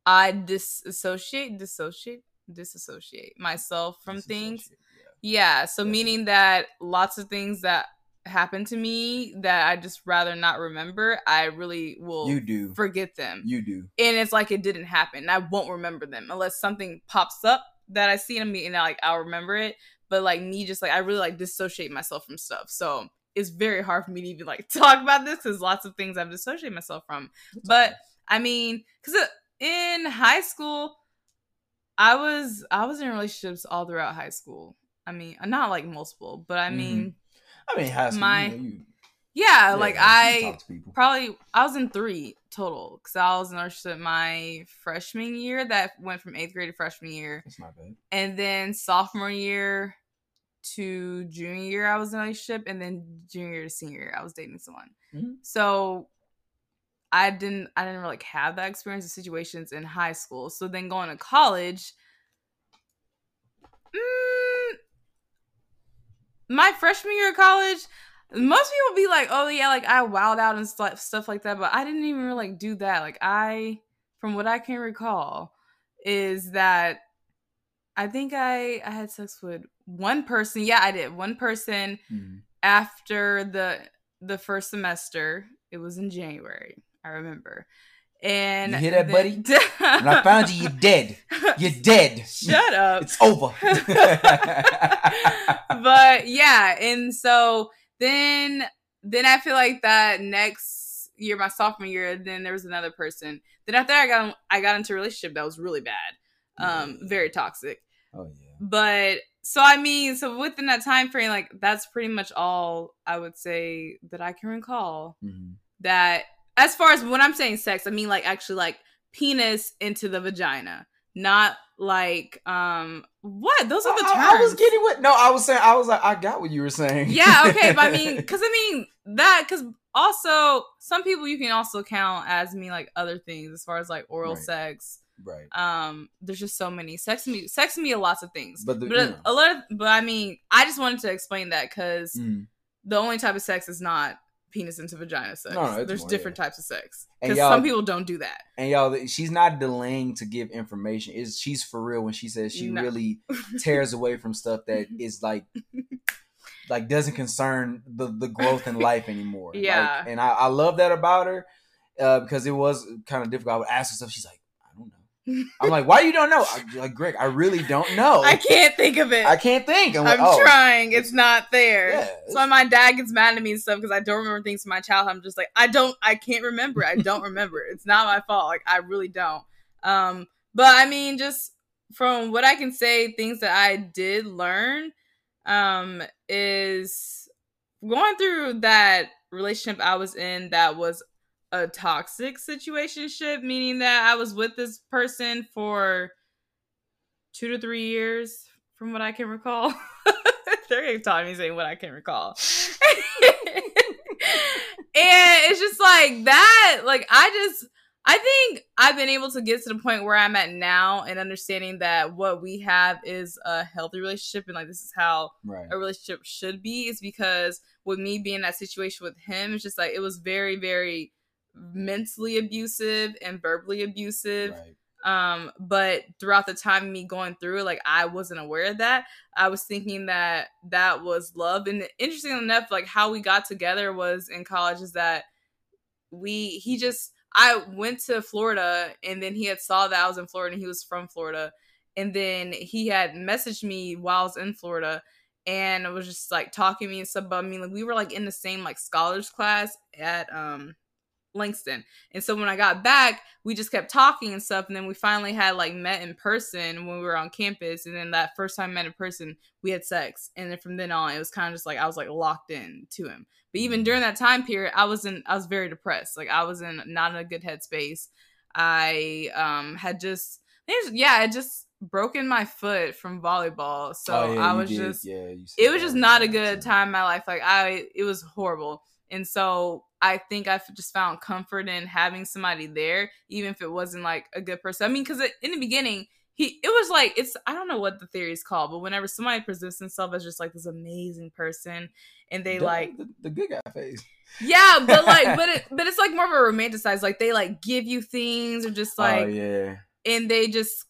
I disassociate, dissociate, disassociate myself from things. Disassociate, Yeah, so Definitely. meaning that lots of things that happen to me that I just rather not remember, I really will. You do. forget them. You do. and it's like it didn't happen. I won't remember them unless something pops up that I see in me and like I'll remember it. But like me just like I really like dissociate myself from stuff. So it's very hard for me to even like talk about this because lots of things I've dissociated myself from. But I mean, because uh, in high school, I was I was in relationships all throughout high school. I mean, not like multiple, but I Mhm. mean, I mean, high school. my- you know, you, yeah, like yeah, you I talk to people. probably I was in three total because I was in relationship my freshman year that went from eighth grade to freshman year, That's not bad. and then sophomore year to junior year I was in a relationship, and then junior year to senior year I was dating someone. Mhm. So I didn't I didn't really have that experience of situations in high school. So then going to college. mm, my freshman year of college, most people be like, "Oh yeah, like I wowed out and stuff stuff like that," but I didn't even really like do that. Like I, from what I can recall, is that I think I I had sex with one person. Yeah, I did one person Mhm. after the the first semester. It was in January. I remember. And You hear that, buddy? When I found you, you're dead. You're dead. Shut up. It's over. but yeah, and so then then I feel like that next year, my sophomore year, then there was another person. Then after I got I got into a relationship that was really bad, um, Yeah. very toxic. oh yeah. But so I mean, so within that time frame, like that's pretty much all I would say that I can recall. Mhm. That as far as when I'm saying sex, I mean like actually like penis into the vagina, not like um what? Those are the terms. I, I was getting what? No, I was saying. I was like, I got what you were saying. yeah, okay, but I mean, because I mean that because also some people you can also count as mean like other things as far as like oral Right. sex. right. Um, there's just so many sex me sex me lots of things. But the- but a, a lot of but I mean I just wanted to explain that because Mm. the only type of sex is not penis into vagina sex. No, no, there's more, different yeah. types of sex because some people don't do that. And y'all, she's not delaying to give information. Is she's for real when she says she No. really tears away from stuff that is like, like doesn't concern the the growth in life anymore. Like, Yeah. and I, I love that about her uh, because it was kind of difficult. I would ask her stuff. She's like, I don't know. I'm like, why you don't know? I'm like, Greg, I really don't know. I can't think of it. I can't think. I'm, I'm oh, trying. It's not there. Yeah, so my dad gets mad at me and stuff because I don't remember things from my childhood. I'm just like, I don't, I can't remember. I don't remember. It's not my fault. Like I really don't. Um, but I mean, just from what I can say, things that I did learn, um, is going through that relationship I was in that was a toxic situationship, meaning that I was with this person for two to three years, from what I can recall. They're gonna talk me saying what I can recall. and it's just like that, like I just I think I've been able to get to the point where I'm at now and understanding that what we have is a healthy relationship and like this is how right. a relationship should be is because with me being in that situation with him, it's just like it was very, very mentally abusive and verbally abusive. right. Um, but throughout the time of me going through it, like I wasn't aware of that. I was thinking that that was love. And interesting enough, like how we got together was in college is that we he just I went to Florida and then he had saw that I was in Florida and he was from Florida. And then he had messaged me while I was in Florida and was just like talking to me and stuff about me. Like we were like in the same like scholars class at um Langston. And so when I got back, we just kept talking and stuff. And then we finally had like met in person when we were on campus. And then that first time met in person, we had sex. And then from then on, it was kind of just like I was like locked in to him. But even during that time period, I was in I was very depressed. Like I was in not in a good headspace. I um had just yeah, I just broken my foot from volleyball. So Oh, yeah, I was did. just yeah, it was just not a good time in my life. Like I, it was horrible. And so I think I've just found comfort in having somebody there, even if it wasn't like a good person. I mean, because in the beginning, he, it was like it's I don't know what the theory is called, but whenever somebody presents themselves as just like this amazing person, and they The- like the, the good guy face. yeah, but like but it but it's like more of a romanticized. Like they like give you things or just oh, like oh yeah. and they just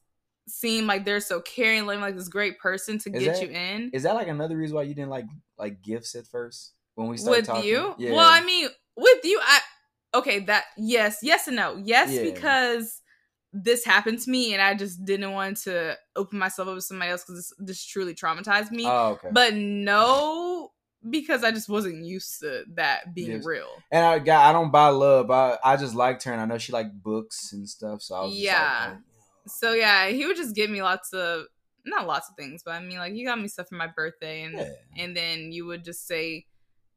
seem like they're so caring, like, like this great person to Is get that- you in. Is that like another reason why you didn't like like gifts at first when we started with talking? you Yeah. well i mean with you i okay that yes yes and no yes Yeah. because this happened to me and i just didn't want to open myself up to somebody else because this, this truly traumatized me oh okay. but no because i just wasn't used to that being Yes. real and I got I don't buy love. I I just liked her, and I know she liked books and stuff. So I was just like, Yeah. oh, so yeah he would just give me lots of not lots of things but i mean like you got me stuff for my birthday and yeah. and then you would just say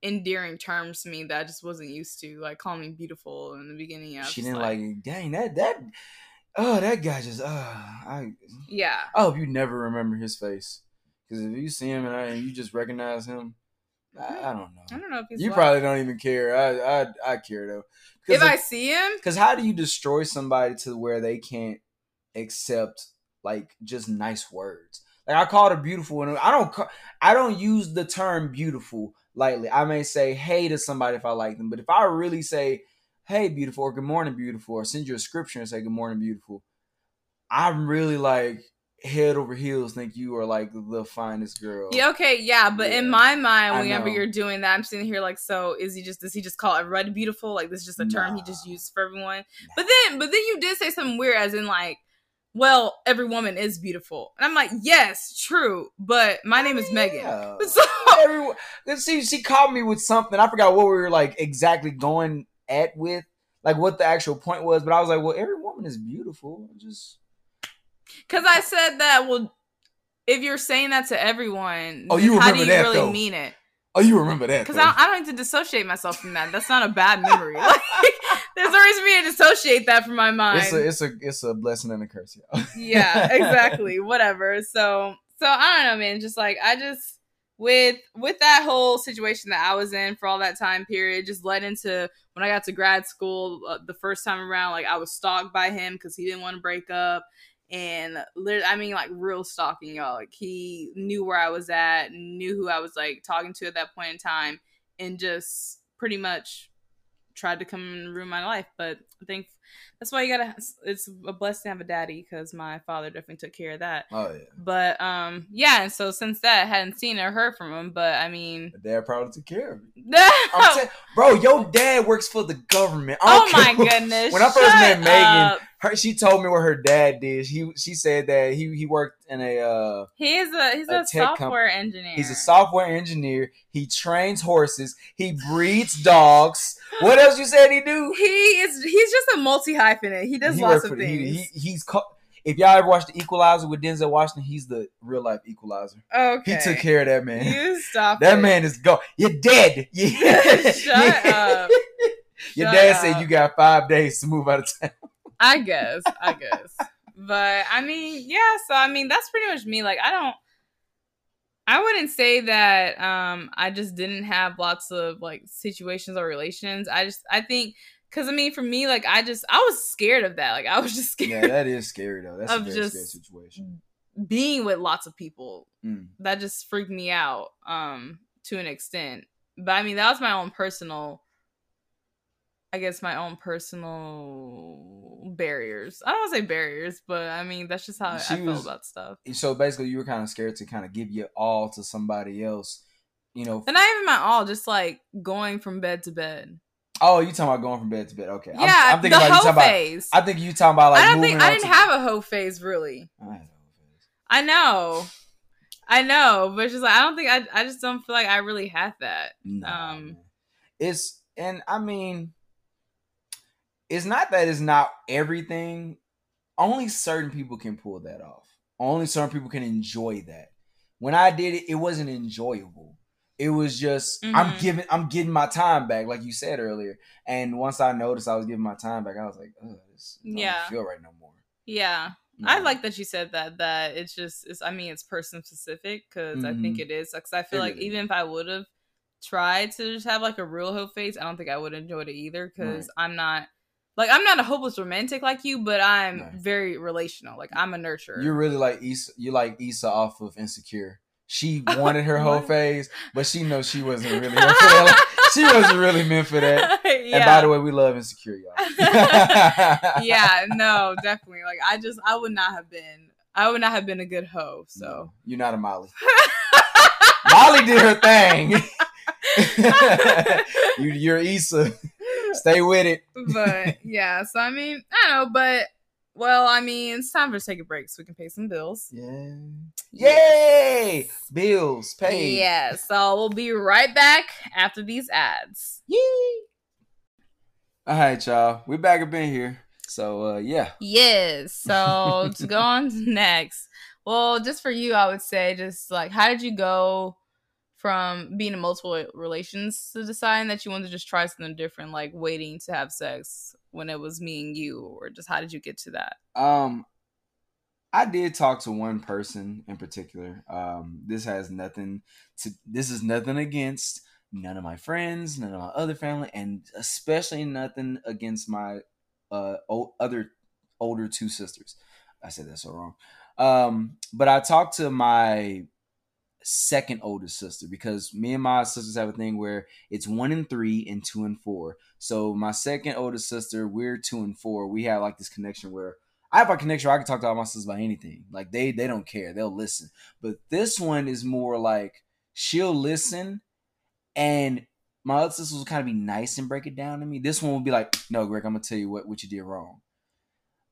endearing terms to me that I just wasn't used to, like calling me beautiful in the beginning. I she didn't like, dang that that. Oh, that guy just. Uh, I yeah, I hope you never remember his face, because if you see him and, I, and you just recognize him, I, I don't know. I don't know if he's You like- probably don't even care. I I I care though. if I see him, Because how do you destroy somebody to where they can't accept like just nice words? Like I called her beautiful, and I don't I don't use the term beautiful lightly. I may say hey to somebody if I like them, but if I really say hey beautiful or good morning beautiful or send you a scripture and say good morning beautiful, I'm really like head over heels think you are like the finest girl. yeah, okay, yeah, but in my mind, whenever you're doing that, I'm sitting here like, so is he just does he just call everybody beautiful? Like this is just a term he just used for everyone. But then, but then you did say something weird, as in like. Well, every woman is beautiful. And I'm like, yes, true. But my name is Megan. Yeah. So Everyone, see, she called me with something. I forgot what we were like exactly going at with, like what the actual point was. But I was like, well, every woman is beautiful. Just Because I said that, well, if you're saying that to everyone, Oh, you how do you that, really though. mean it? Oh, you remember that? because. I, I don't need to dissociate myself from that. That's not a bad memory. Like, there's no reason for me to dissociate that from my mind. it's a it's a it's a blessing and a curse, y'all. yeah, exactly. Whatever. So so I don't know, man. Just like I just with with that whole situation that I was in for all that time period, just led into when I got to grad school uh, the first time around. Like I was stalked by him because he didn't want to break up, and lit- I mean like real stalking, y'all. Like he knew where I was at, knew who I was like talking to at that point in time, and just pretty much tried to come and ruin my life. But I think that's why you gotta. It's a blessing to have a daddy because my father definitely took care of that. Oh yeah, But um, yeah, and so since that, I hadn't seen or heard from him. But I mean, my dad probably took care of. I'm saying, bro, your dad works for the government. Oh my care goodness! When I first met Megan, her she told me what her dad did. He she said that he he worked in a uh he is a he's a a, software engineer. he's a software engineer. He trains horses. He breeds dogs. What else you said he do? He is he's just a multi hyphenate. He does he lots of the- things. he, he, he's if y'all ever watched the Equalizer with Denzel Washington, he's the real life Equalizer. okay, He took care of that man. You stop. that it. man is gone. You're dead. Yeah. Shut up. Your Shut dad up. said you got five days to move out of town. I guess. I guess. But I mean, yeah, so I mean that's pretty much me. Like I don't I wouldn't say that um I just didn't have lots of like situations or relations. I just I think cuz I mean for me like I just I was scared of that. Like I was just scared. Yeah, that is scary though. That's a very just- scary situation. being with lots of people. Mm. That just freaked me out um to an extent. But I mean that was my own personal I guess my own personal barriers. I don't want to say barriers, but I mean that's just how She I feel about stuff. So basically, you were kind of scared to kind of give your all to somebody else. You know. And not even my all, just like going from bed to bed. Oh, you talking about going from bed to bed? Okay. I'm- yeah, I'm, thinking the about you hoe talking about. phase. I think you talking about like. I don't think I didn't to- have a hoe phase really. I had a hoe phase. I know, I know, but it's just like I don't think I. I just don't feel like I really had that. Nah, Um, man. it's and I mean, it's not that it's not everything. Only certain people can pull that off. Only certain people can enjoy that. When I did it, it wasn't enjoyable. It was just I'm Mhm. giving I'm getting my time back, like you said earlier. And once I noticed I was giving my time back, I was like, oh, this don't Yeah. feel right no more. Yeah, I like that you said that. That it's just. It's. I mean, it's person specific because I think Mhm. it is. Because I feel It like even if I would have tried to just have like a real hoe phase, I don't think I would have enjoyed it either. Because I'm not. Like I'm not a hopeless romantic like you, but I'm Right. very relational. Like I'm a nurturer. You're really like Issa. You like Issa off of Insecure. She wanted her whole phase, but she knows she wasn't really meant for that. Like, she wasn't really meant for that. yeah. And by the way, we love Insecure, y'all. yeah, no, definitely. Like I just I would not have been I would not have been a good hoe. So No, you're not a Molly. Molly did her thing. you, you're Issa. Stay with it. but yeah, so I mean, I don't know, but well, I mean, it's time for us to take a break so we can pay some bills. Yeah. Yay! Bills paid. Yeah, so we'll be right back after these ads. All right, y'all. We back up in here. So uh yeah. Yes. So to go on to next, well, just for you, I would say, just like, how did you go from being in multiple relations to deciding that you wanted to just try something different, like waiting to have sex when it was me and you, or just how did you get to that? Um, I did talk to one person in particular. Um, this has nothing to. This is nothing against none of my friends, none of my other family, and especially nothing against my uh other older two sisters. I said that so wrong. Um, but I talked to my second oldest sister because me and my sisters have a thing where it's one and three and two and four. So my second oldest sister, we're two and four. We have like this connection where I have a connection where I can talk to all my sisters about anything. Like they they don't care. They'll listen. But this one is more like she'll listen and my other sisters will kind of be nice and break it down to me. This one will be like, no, Greg, I'm gonna tell you what, what you did wrong.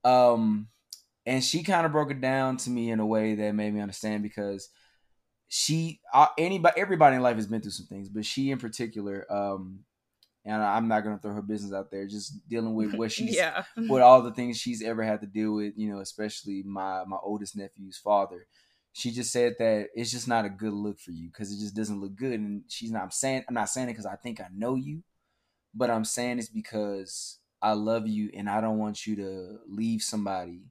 Um and she kind of broke it down to me in a way that made me understand because she uh, anybody everybody in life has been through some things, but she in particular, um, and I'm not gonna throw her business out there, just dealing with what she's yeah. with all the things she's ever had to deal with, you know, especially my my oldest nephew's father. she just said that it's just not a good look for you because it just doesn't look good. And she's not I'm saying I'm not saying it because I think I know you, but I'm saying it's because I love you and I don't want you to leave somebody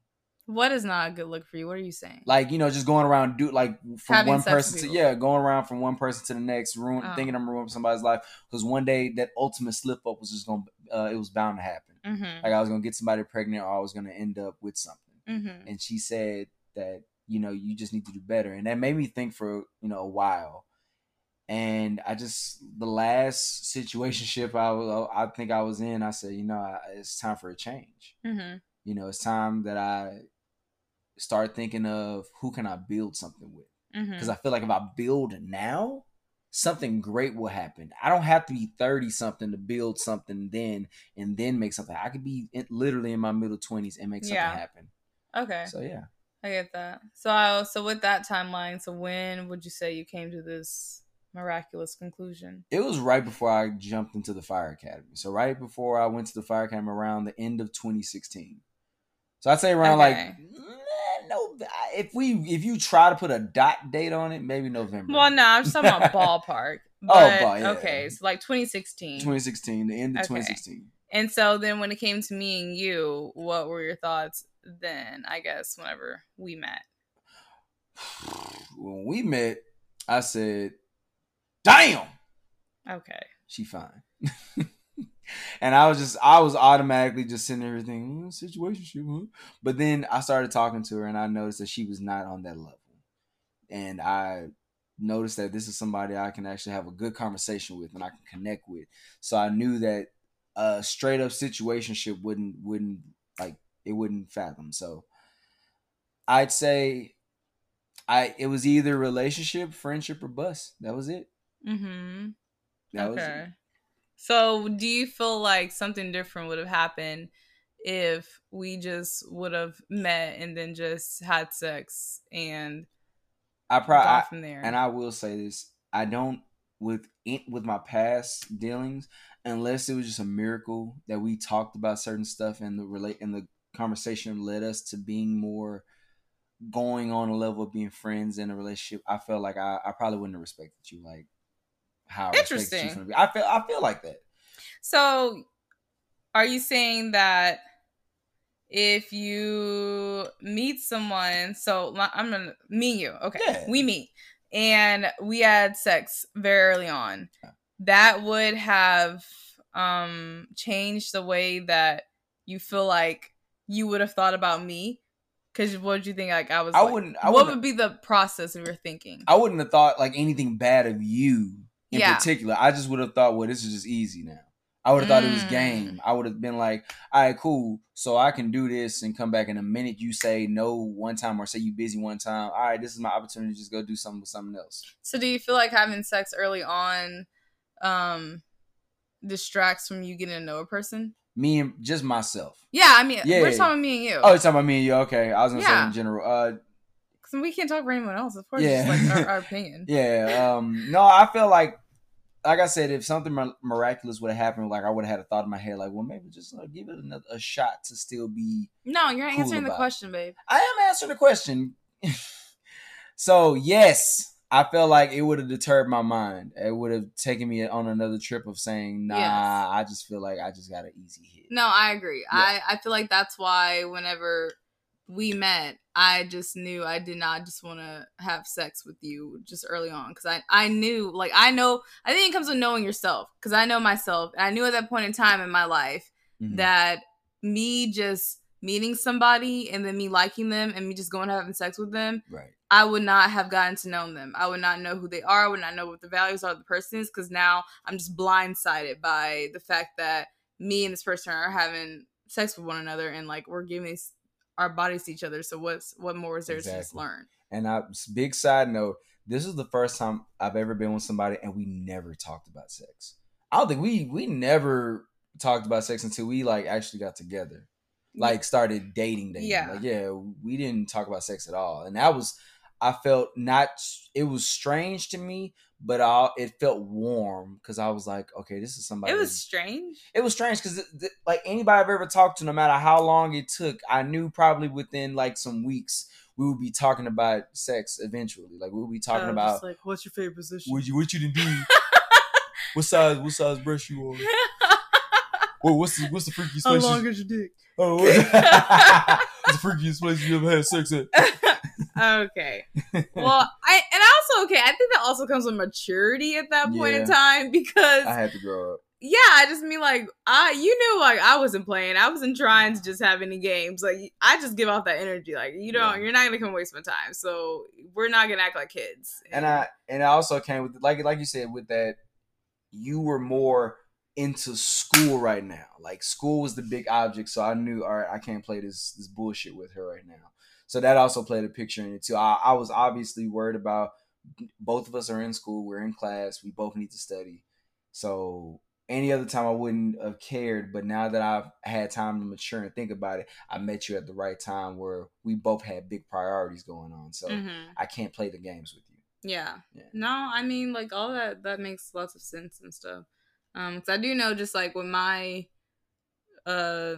What is not a good look for you? What are you saying? like you know just going around do like from Having one person to yeah going around from one person to the next ruin, Oh. thinking i'm ruining somebody's life because one day that ultimate slip up was just gonna uh, it was bound to happen Mm-hmm. like i was gonna get somebody pregnant or i was gonna end up with something Mm-hmm. and she said that you know you just need to do better and that made me think for you know a while and i just the last situationship i was i think i was in i said you know I, it's time for a change Mm-hmm. you know it's time that i start thinking of who can i build something with Mm-hmm. because I feel like if I build now, something great will happen. I don't have to be thirty something to build something then and then make something. I could be in, literally in my middle twenties and make something Yeah. happen. Okay. So yeah, I get that. So, I, so with that timeline, so when would you say you came to this miraculous conclusion? it was right before I jumped into the fire academy. So right before I went to the fire academy, around the end of 2016. So I'd say around like Okay. eh, no. If we if you try to put a dot date on it, maybe November. Well, no, I'm just talking about ballpark. Oh, But, ball- yeah. Okay, so like 2016. 2016, the end of Okay. 2016. And so then when it came to me and you, what were your thoughts then, I guess, whenever we met? when we met, I said, "Damn, Okay. she fine." and I was just, I was automatically just sitting there thinking, mm, "Situation, huh?" But then I started talking to her, and I noticed that she was not on that level, and I noticed that this is somebody I can actually have a good conversation with, and I can connect with. So I knew that a straight up situationship wouldn't, wouldn't like it wouldn't fathom. So I'd say I it was either relationship, friendship, or bus. That was it. Mm-hmm. That was it. So do you feel like something different would have happened if we just would have met and then just had sex and I probably from there? and I will say this: I don't with with my past dealings, unless it was just a miracle that we talked about certain stuff and the relate and the conversation led us to being more going on a level of being friends in a relationship. I felt like I, I probably wouldn't have respected you like how I respected you Interesting. be- I feel I feel like that. So, are you saying that if you meet someone, so I'm gonna me and you, okay, Yeah. we meet and we had sex very early on, Yeah. that would have um changed the way that you feel like you would have thought about me. Because what would you think? Like I was, I like- wouldn't- I what wouldn't- would be the process of your thinking? I wouldn't have thought like anything bad of you in Yeah. particular. I just would have thought, well, this is just easy now. I would have thought it was Mm. game. I would have been like, all right, cool. So I can do this and come back in a minute. You say no one time or say you busy one time. All right, this is my opportunity to just go do something with something else. So do you feel like having sex early on um distracts from you getting to know a person? Me and just myself. Yeah, I mean, Yeah. we're talking about me and you. Oh, you're talking about me and you. Okay. I was going to say in general. Uh, we can't talk for anyone else. Of course, Yeah. it's like our, our opinion. yeah. Um, no, I feel like, like I said, if something miraculous would have happened, like I would have had a thought in my head, like, well, maybe just uh, give it another, a shot to still be No, you're Cool answering the about it. question, babe. I am answering the question. so yes, I felt like it would have deterred my mind. It would have taken me on another trip of saying, "Nah, Yes. I just feel like I just got an easy hit." No, I agree. I I feel like that's why whenever we met, I just knew I did not just want to have sex with you just early on because I I knew like I know I think it comes with knowing yourself because I know myself. I knew at that point in time in my life Mhm. that me just meeting somebody and then me liking them and me just going having sex with them, right. I would not have gotten to know them. I would not know who they are. I would not know what the values are of the person is because now I'm just blindsided by the fact that me and this person are having sex with one another and like we're giving s- our bodies to each other. So what's what more is there to just learn? And I big side note, this is the first time I've ever been with somebody and we never talked about sex. I don't think we we never talked about sex until we like actually got together. Like started dating dating. Yeah. Like yeah, we didn't talk about sex at all. And that was I felt not it was strange to me, but I, it felt warm because I was like, okay, this is somebody It was strange. it was strange because like anybody I've ever talked to, no matter how long it took, I knew probably within like some weeks we would be talking about sex eventually. Like we would be talking Uh, about like, what's your favorite position? what you what you done do. what size what size breast you on? Well, what's the what's the freakiest How long is your dick? oh, what's, the freakiest place you ever had sex at? okay. Well, I and also okay. I think that also comes with maturity at that point in time because I had to grow up. yeah, I just mean like I you knew like I wasn't playing. I wasn't trying to just have any games. Like I just give off that energy. Like you don't Yeah. you're not gonna come waste my time. So we're not gonna act like kids. and I and I also came with like like you said with that you were more into school right now. Like school was the big object, so I knew all right, I can't play this this bullshit with her right now. So that also played a picture in it too. I, I was obviously worried about both of us are in school, we're in class, we both need to study. So any other time I wouldn't have cared, but now that I've had time to mature and think about it, I met you at the right time where we both had big priorities going on. So Mhm. I can't play the games with you. Yeah. Yeah. No, I mean like all that that makes lots of sense and stuff. Um, cause I do know just like with my uh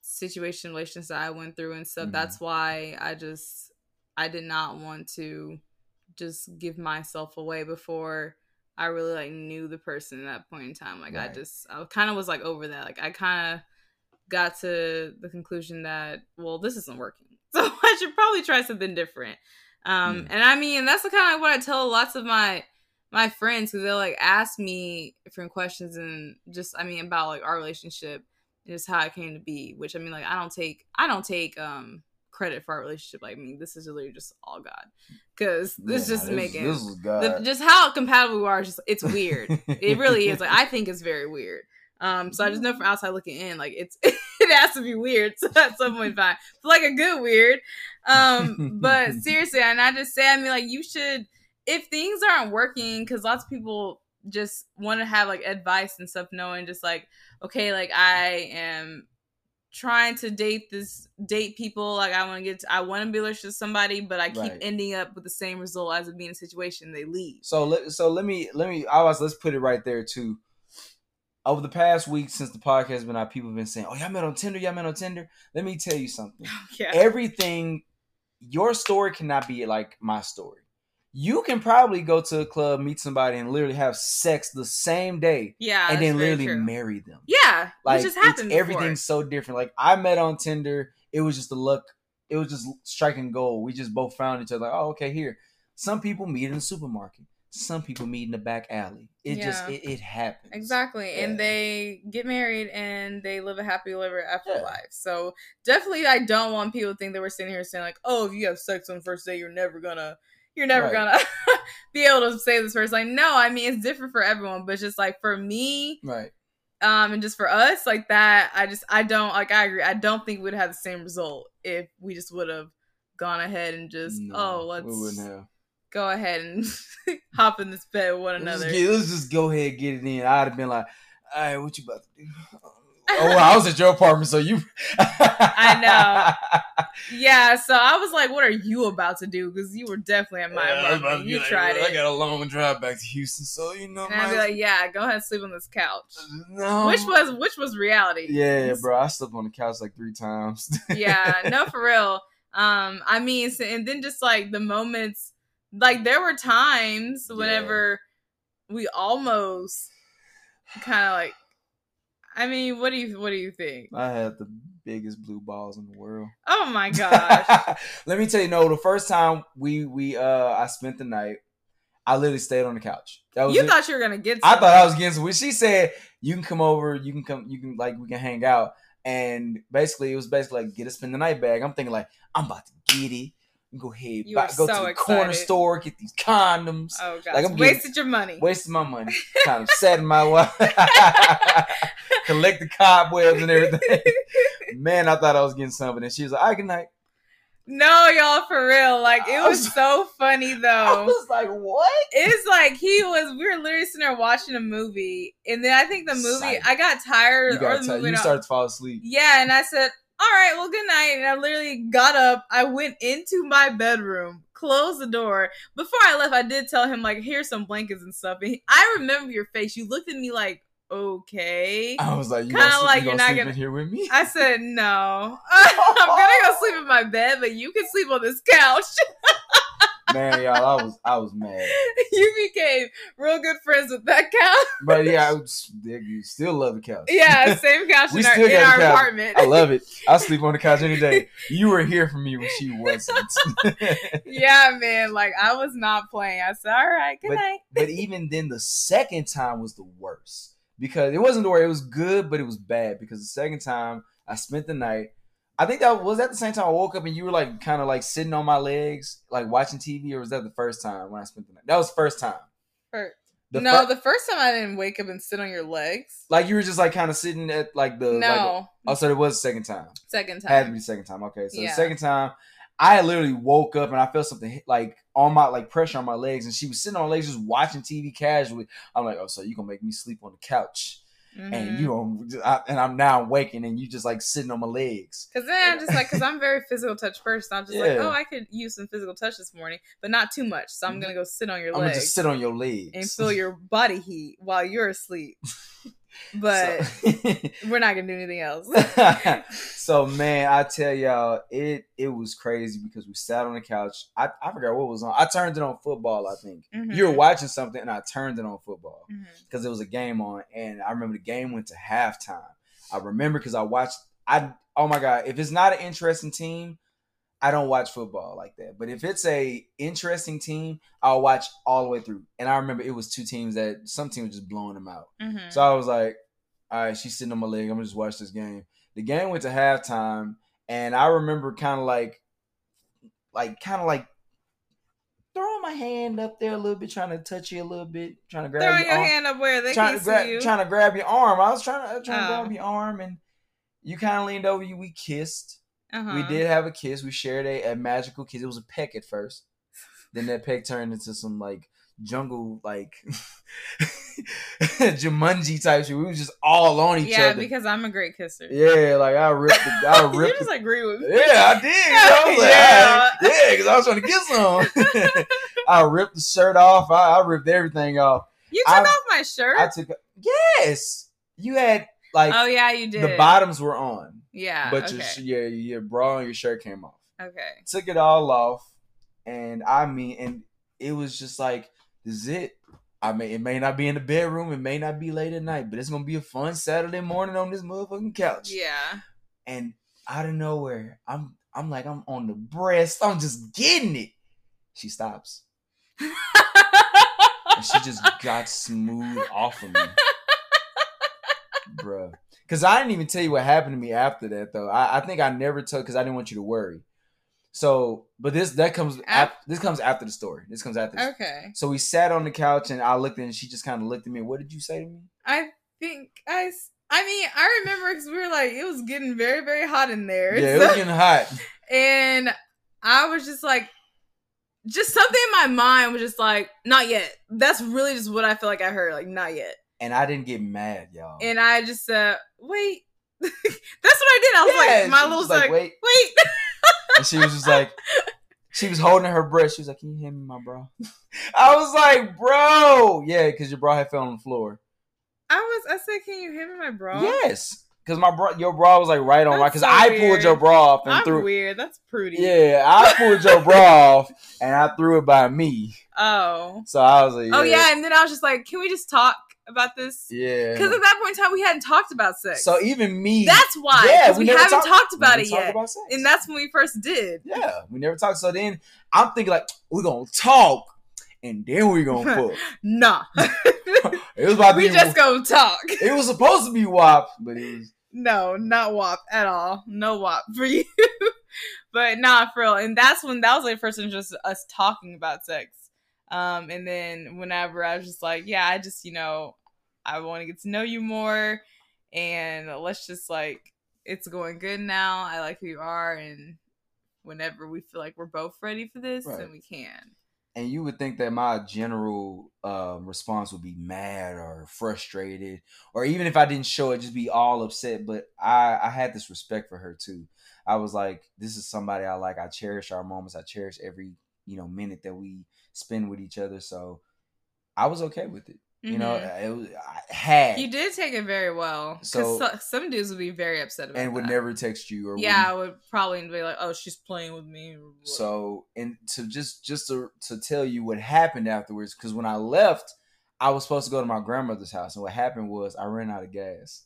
situation relations that I went through and stuff, Mhm. that's why I just I did not want to just give myself away before I really like knew the person at that point in time. Like I just I kind of was like over that. Like I kind of got to the conclusion that well this isn't working, so I should probably try something different. Um, Mm. and I mean that's the kind of what I tell lots of my my friends because they'll like ask me different questions and just I mean about like our relationship and just how it came to be. Which I mean like I don't take I don't take um credit for our relationship. Like I mean this is literally just all God because this Yeah, just this, making this was God. the, just how compatible we are. Just it's weird. it really is. Like I think it's very weird. Um, so I just know from outside looking in, like it's it has to be weird. So at some point, fine, but like a good weird. Um, but seriously, and I just say, I mean, like you should, if things aren't working, because lots of people just want to have like advice and stuff, knowing just like, okay, like I am trying to date this date people like i want to get i want to be related to somebody but i keep Right. ending up with the same result as it being a situation they leave So let so let me let me I was let's put it right there too. Over the past week since the podcast has been out, people have been saying, "Oh, y'all met on Tinder, y'all met on Tinder." Let me tell you something. yeah Everything, your story cannot be like my story. You can probably go to a club, meet somebody, and literally have sex the same day, yeah and then literally true. marry them. Yeah, Like just happened. everything's so different. Like I met on Tinder, it was just the luck. It was just striking gold. We just both found each other. Like, oh, okay, here. Some people meet in the supermarket. Some people meet in the back alley. It just it, it happens. Exactly, and they get married and they live a happy ever after Yeah. life. So definitely, I don't want people to think that we're sitting here saying like, "Oh, if you have sex on the first day, you're never gonna, you're never Right. gonna be able to say this person." Like, no, I mean it's different for everyone, but just like for me, Right. um, and just for us, like that, I just I don't like I agree. I don't think we'd have the same result if we just would have gone ahead and just No, oh let's we wouldn't have. go ahead and hop in this bed with one Let's another. just, get, let's just go ahead and get it in. I'd have been like, all right, what you about to do? Oh, well, I was at your apartment, so you. I Yeah, so I was like, "What are you about to do?" Because you were definitely at my Yeah, I was about apartment. You like, tried it. I got a long drive back to Houston, so you know. and I'd be like, "Yeah, go ahead and sleep on this couch," no. which was which was reality. Yeah, bro. I slept on the couch like three times. yeah, no, for real. Um, I mean, so, and then just like the moments, like there were times whenever we almost kind of like. I mean, what do you what do you think? I had the biggest blue balls in the world. Oh my gosh! Let me tell you, no, the first time we we uh I spent the night, I literally stayed on the couch. That was you it. thought you were gonna get. I thought. I was getting some. When she said you can come over, you can come, you can like we can hang out, and basically it was basically like get a spend the night bag. I'm thinking like I'm about to get it. Go ahead, You buy- go so to the corner store, get these condoms. Oh gosh! Like, I'm getting- wasted your money. Wasting my money, kind of setting my wife, collect the cobwebs and everything. Man, I thought I was getting something, and she was like, "I good night." No, y'all, for real. Like it was was- so funny though. I was like, "What?" It's like he was. We were literally sitting there watching a movie, and then I think the movie. Psych. I got tired, You got the tired. movie. You started to fall asleep. yeah, and I said, "All right, well, good night." And I literally got up. I went into my bedroom, closed the door. Before I left, I did tell him like, "Here's some blankets and stuff." And he, I remember your face. You looked at me like, okay. I was like, gonna, sleep- like you you're not gonna- in here with me? I said no. I'm gonna go sleep in my bed, but you can sleep on this couch. Man, y'all, I was I was mad. you became real good friends with that couch. But yeah, I was, you still love the couch. Yeah, same couch We in our, still in got our the couch. apartment. I love it. I sleep on the couch any day. You were here for me when she wasn't. yeah, man. Like I was not playing. I said, "All right, good But- night." but even then, the second time was the worst because it wasn't the way it was good, but it was bad because the second time I spent the night. I think that was at the same time I woke up and you were like kind of like sitting on my legs, like watching TV, or was that the first time when I spent the night? That was the first time. For- The no, fir- the first time I didn't wake up and sit on your legs. like you were just like kind of sitting at like the like, no, oh, so it was the second time. second time. Had to be the second time. Okay, so Yeah. the second time, I literally woke up and I felt something hit, like on my like pressure on my legs, and she was sitting on her legs just watching TV casually. I'm like, oh, so you gonna make me sleep on the couch, and Mhm. you don't, I, and I'm now waking, and you just like sitting on my legs. Cause then I'm just like, cause I'm very physical touch person. I'm just like, oh, I could use some physical touch this morning, but not too much. So I'm gonna go sit on your I'm gonna legs just sit on your legs and feel your body heat while you're asleep. But So- we're not gonna do anything else. so man, I tell y'all, it it was crazy because we sat on the couch. I, I forgot what was on. I turned it on football. I think Mhm. you were watching something, and I turned it on football because there was a game on, and I remember the game went to halftime. I remember because I watched. I oh my god, if it's not an interesting team, I don't watch football like that. But if it's a interesting team, I'll watch all the way through. And I remember it was two teams that some team was just blowing them out. Mhm. So I was like, all right, she's sitting on my leg. I'm gonna just watch this game. The game went to halftime, and I remember kind of like, like kind of like throwing my hand up there a little bit, trying to touch you a little bit, trying to grab Throwing your your arm, hand up where they trying to grab, you. trying to grab your arm. I was trying to trying to Oh. grab your arm, and you kind of leaned over. You, we kissed. Uh-huh. We did have a kiss. We shared a, a magical kiss. It was a peck at first. Then that peck turned into some like jungle like Jumanji type shit. We was just all on each Yeah, other. Yeah, because I'm a great kisser. yeah, like I ripped the I you just the, agree with me. Yeah, I did. I was like, Yeah. yeah, because I was trying to get some. I ripped the shirt off. I, I ripped everything off. You took I'm- off my shirt. I took yes. You had like oh yeah, you did. the bottoms were on, Yeah. but okay. your your your bra and your shirt came off. okay. took it all off, and I mean, and it was just like, this is it. I mean, it may not be in the bedroom, it may not be late at night, but it's gonna be a fun Saturday morning on this motherfucking couch. Yeah. And out of nowhere, I'm I'm like I'm on the breast, I'm just getting it. She stops, and she just got smooth off of me, bruh. Cause I didn't even tell you what happened to me after that, though. I, I think I never told because I didn't want you to worry. So, but this that comes Af- af- this comes after the story. This comes after. the- okay. So we sat on the couch and I looked at and she just kind of looked at me. What did you say to me? I think I. I mean, I remember because we were like, it was getting very, very hot in there. Yeah, it was getting hot. and I was just like, just something in my mind was just like, not yet. That's really just what I feel like I heard, like, not yet. And I didn't get mad, y'all. And I just said, wait. That's what I did. I was Yeah, like, my little was like, wait. wait. And she was just like, she was holding her breast. She was like, "Can you hand me my bra?" I was like, "Bro, yeah," because your bra had fell on the floor. I was. I said, can you hand me my bra? Yes, because my bra, your bra was like right on right. Because so I weird. pulled your bra off and I'm threw. weird. That's prudy. Yeah, I pulled your bra off and I threw it by me. Oh. So I was like, Oh yeah, and then I was just like, can we just talk about this? yeah. Because at that point in time, we hadn't talked about sex. So even me, that's why. Yeah, we, never haven't talked- talked we about it yet, about and that's when we first did. yeah, we never talked. So then I'm thinking like we're gonna talk, and then we're gonna fuck. Nah, It was about to we be. just gonna talk. it was supposed to be WAP, but it was. No, not WAP at all. No WAP for you. but nah, for real. And that's when that was like first just us talking about sex. Um, and then whenever I was just like, yeah, I just, you know, I want to get to know you more and let's just like it's going good now. I like who you are and whenever we feel like we're both ready for this, Right. then we can. And you would think that my general uh, response would be mad or frustrated, or even if I didn't show it, just be all upset. But I, I had this respect for her too. I was like, this is somebody I like. I cherish our moments. I cherish every you know minute that we spend with each other. So I was okay with it. You know, Mhm. it was, I had you did take it very well. So- So some dudes would be very upset about and would that. never text you or Yeah, I wouldn't- would probably be like, "Oh, she's playing with me." So and to just just to to tell you what happened afterwards, because when I left, I was supposed to go to my grandmother's house, and what happened was I ran out of gas.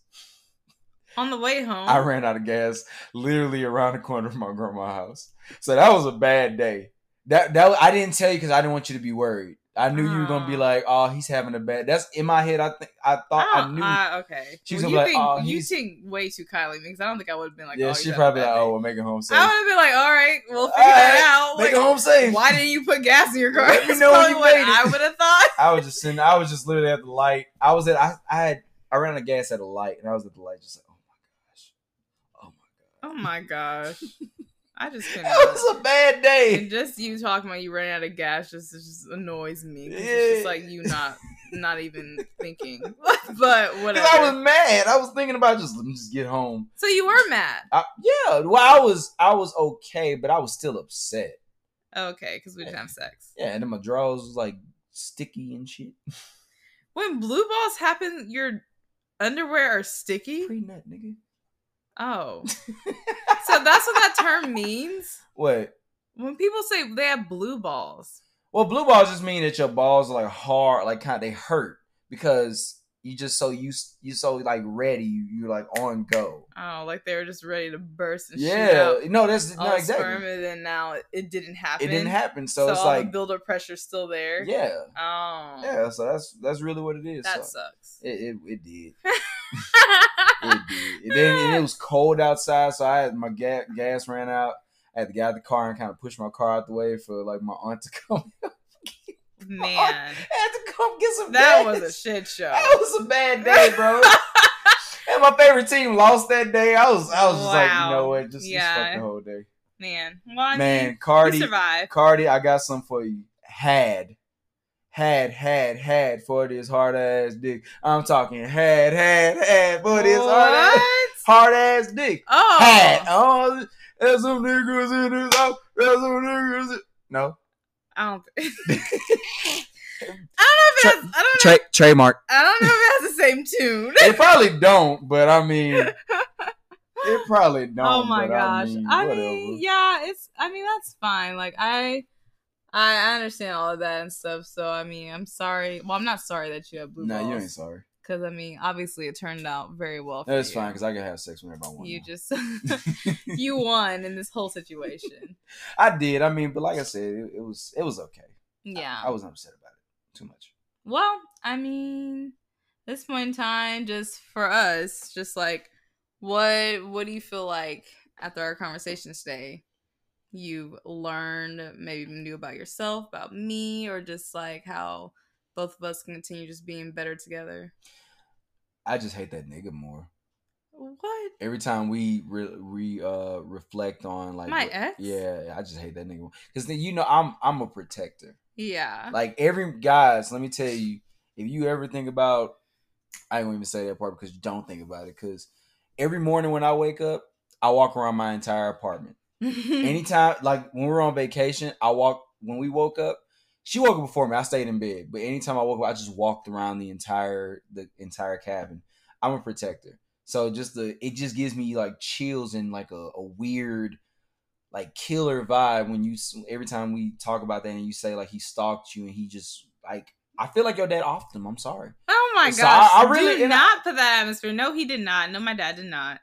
on the way home, I ran out of gas literally around the corner from my grandma's house. So that was a bad day. That that I didn't tell you because I didn't want you to be worried. I knew you were gonna be Oh. like, "Oh, he's having a bad." That's in my head. I think I thought I, don't- knew. uh, okay. She's Well, you like, think, "Oh, you he's-" think way too kindly because I don't think I would have been like, yeah, oh, she probably like, "Oh, we'll make it home safe." I would have been like, all right, we'll figure All that out. Make Like, it home safe. why didn't you put gas in your car? Let me know you what. I would have thought. I was just sitting. I was just literally at the light. I was at. I, I had. I ran out of gas at a light, and I was at the light, just like, "Oh my gosh, oh my Oh my gosh, I just gosh." cannot. That was a bad day. And just you talking about you running out of gas just just annoys me. 'cause It's just like you not not even thinking. but whatever. Because I was mad. I was thinking about just let me just get home. so you were mad. I, yeah, well, I was I was okay, but I was still upset. Okay, because we didn't have sex. Yeah, and then my drawers was like sticky and shit. When blue balls happen, your underwear are sticky. Pre nut, nigga. Oh, so that's what that term means. What? When people say they have blue balls, Well, blue balls just mean that your balls are like hard, like kind of they hurt because you just so you you so like ready, you you like on go. oh, like they were just ready to burst and Yeah, no, that's all no exactly. sperm, and then now it, it didn't happen. It didn't happen, so, So, it's all like the builder pressure still there. yeah, Oh, yeah. So that's that's really what it is. that so. sucks. It, it it did. It did. And then and it was cold outside, so I had my gas gas ran out. I had to get out the car and kind of push my car out the way for like my aunt to come. Man, I had to come get some. that gas. was a shit show. That was a bad day, bro. and my favorite team lost that day. I was I was just like, you know what, just, Yeah. just fuck the whole day. Man, well, I Man, mean, Cardi. Cardi, I got some for you. Had, had, had, had for this hard ass dick. I'm talking had, had, had for this hard ass, hard ass dick. Oh, Had. Oh, there's some niggas in this house. There's some niggas. In... No. I don't. I don't know if it has. I don't know. trademark. I don't know if it has the same tune. They probably don't, but I mean, it probably oh don't. oh my gosh. I mean, I mean, yeah, it's. I mean, that's fine. Like I. I I understand all of that and stuff, so I mean, I'm sorry. Well, I'm not sorry that you have blue nah, balls. you ain't sorry. Because I mean, obviously, it turned out very well. For That's you. fine because I can have sex whenever I want. You now. just you won in this whole situation. I did. I mean, but like I said, it, it was it was okay. Yeah. I wasn't upset about it too much. Well, I mean, this point in time, just for us, just like, what what do you feel like after our conversation today? You learned maybe new about yourself, about me, or just like how both of us can continue just being better together. I just hate that nigga more. What? Every time we re, re uh reflect on like My ex? yeah, I just hate that nigga because then you know I'm I'm a protector. Yeah. Like every guys, let me tell you, if you ever think about, I don't even say that part because you don't think about it. Because every morning when I wake up, I walk around my entire apartment. Anytime, like when we were on vacation, I walk. When we woke up, she woke up before me. I stayed in bed, but anytime I woke up, I just walked around the entire the entire cabin. I'm a protector, so just the it just gives me like chills and like a, a weird like killer vibe when you every time we talk about that and you say like he stalked you and he just like I feel like your dad offed him. I'm sorry. oh my So gosh! I- I really- do and I- not put that atmosphere. No, he did not. No, my dad did not.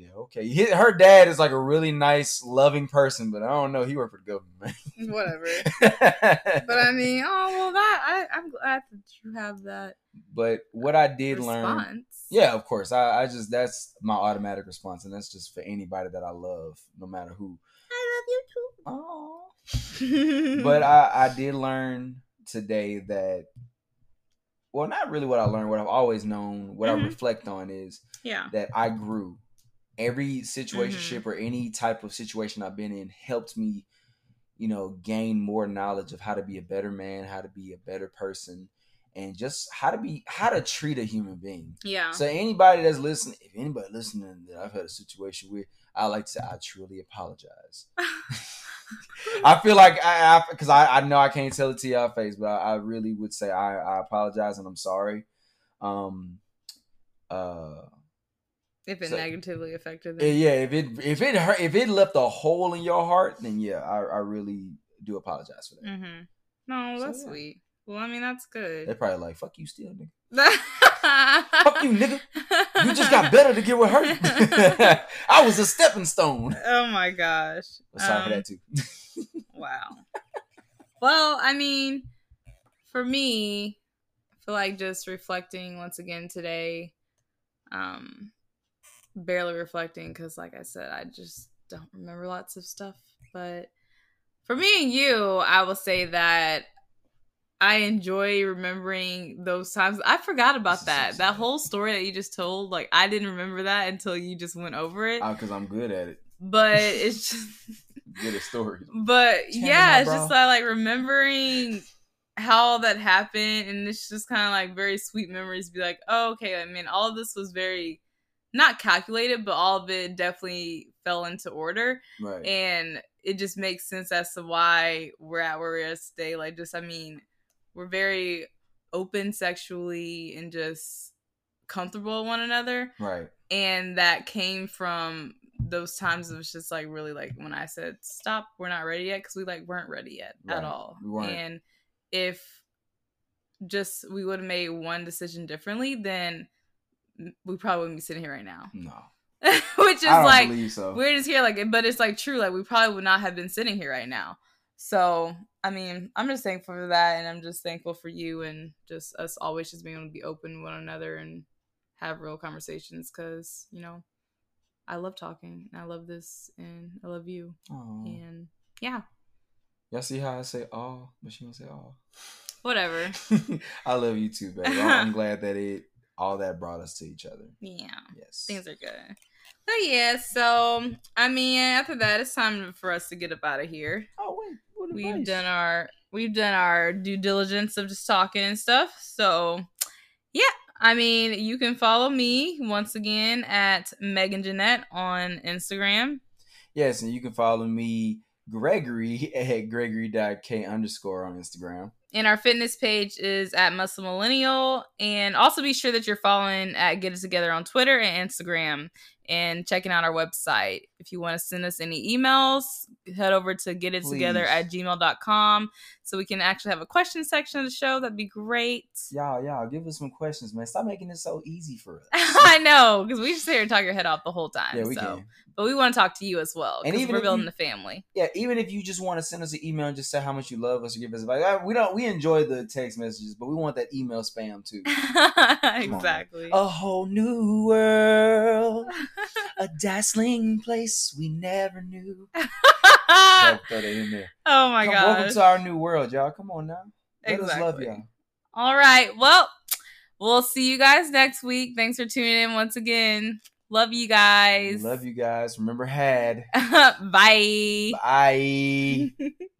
Yeah, okay. He- Her dad is like a really nice, loving person, but I don't know. He worked for the government. Whatever. but I mean, oh well, that I I'm glad that you have that but what I did learn, yeah, of course. I, I just that's my automatic response, and that's just for anybody that I love, no matter who. I love you too. Oh. but I I did learn today that, well, not really what I learned. What I've always known, what Mhm. I reflect on is yeah, that I grew. Every situationship or any type of situation I've been in helped me, you know, gain more knowledge of how to be a better man, how to be a better person, and just how to be how to treat a human being. yeah, So anybody that's listening, if anybody listening that I've had a situation with, I like to say I truly apologize. I feel like I because I, I, know I can't tell it to your face, but I, I really would say I, I apologize and I'm sorry. Um, uh, if it So- negatively affected eh, them. yeah, if it if it hurt if it left a hole in your heart, then yeah, I, I really do apologize for that. Mm-hmm. No, So, that's yeah. sweet. Well, I mean, that's good. They're probably like, "Fuck you, still nigga. Fuck you, nigga. You just got better to get with her. I was a stepping stone." Oh my gosh. But sorry for Um, that too. Wow. well, I mean, for me, I feel like just reflecting once again today, um, barely reflecting because, like I said, I just don't remember lots of stuff. But for me and you, I will say that I enjoy remembering those times. I forgot about that. that whole story that you just told, like I didn't remember that until you just went over it. Uh, because I'm good at it. but it's just Good at stories. but yeah, it's just like, like remembering how all that happened, and it's just kind of like very sweet memories. Be like, oh, okay. I mean, all this was very not calculated, but all of it definitely fell into order, Right. and it just makes sense as to why we're at where we're today. Like, just I mean, we're very open sexually and just comfortable with one another right. and that came from those times it was just like really like when i said stop we're not ready yet because we like weren't ready yet Right. at all We and if just we would have made one decision differently then we probably wouldn't be sitting here right now No. which is like so. we're just here like but it's like true like we probably would not have been sitting here right now so i mean i'm just thankful for that and i'm just thankful for you and just us always just being able to be open with one another and have real conversations because you know i love talking and i love this and i love you Aw. and yeah Y'all see how I say all, but she don't say all. whatever I love you too, baby. I'm glad that it all that brought us to each other. yeah Yes. things are good but yeah so i mean after that it's time for us to get up out of here oh wait, what we've advice? done our we've done our due diligence of just talking and stuff so yeah i mean you can follow me once again at megan jeanette on instagram Yes, and you can follow me, Gregory, at gregory.k underscore on Instagram. And our fitness page is at muscle millennial. And also be sure that you're following at get it together on twitter and instagram and checking out our website if you want to send us any emails head over to get it together at gmail.com so we can actually have a question section of the show that'd be great Y'all, y'all, give us some questions, man. Stop making it so easy for us. I know, because we just sit here and talk your head off the whole time. yeah, we so. can. But we want to talk to you as well. And even we're building you- the family. Yeah, even if you just want to send us an email and just say how much you love us or give us like uh, we don't we enjoy the text messages, but we want that email spam too. exactly. A whole new world, a dazzling place we never knew. Gotta throw that in there. oh my god. welcome to our new world, y'all. Come on now. Let us love y'all. All right. Well, we'll see you guys next week. Thanks for tuning in once again. Love you guys. Love you guys. Remember, had. Bye. Bye.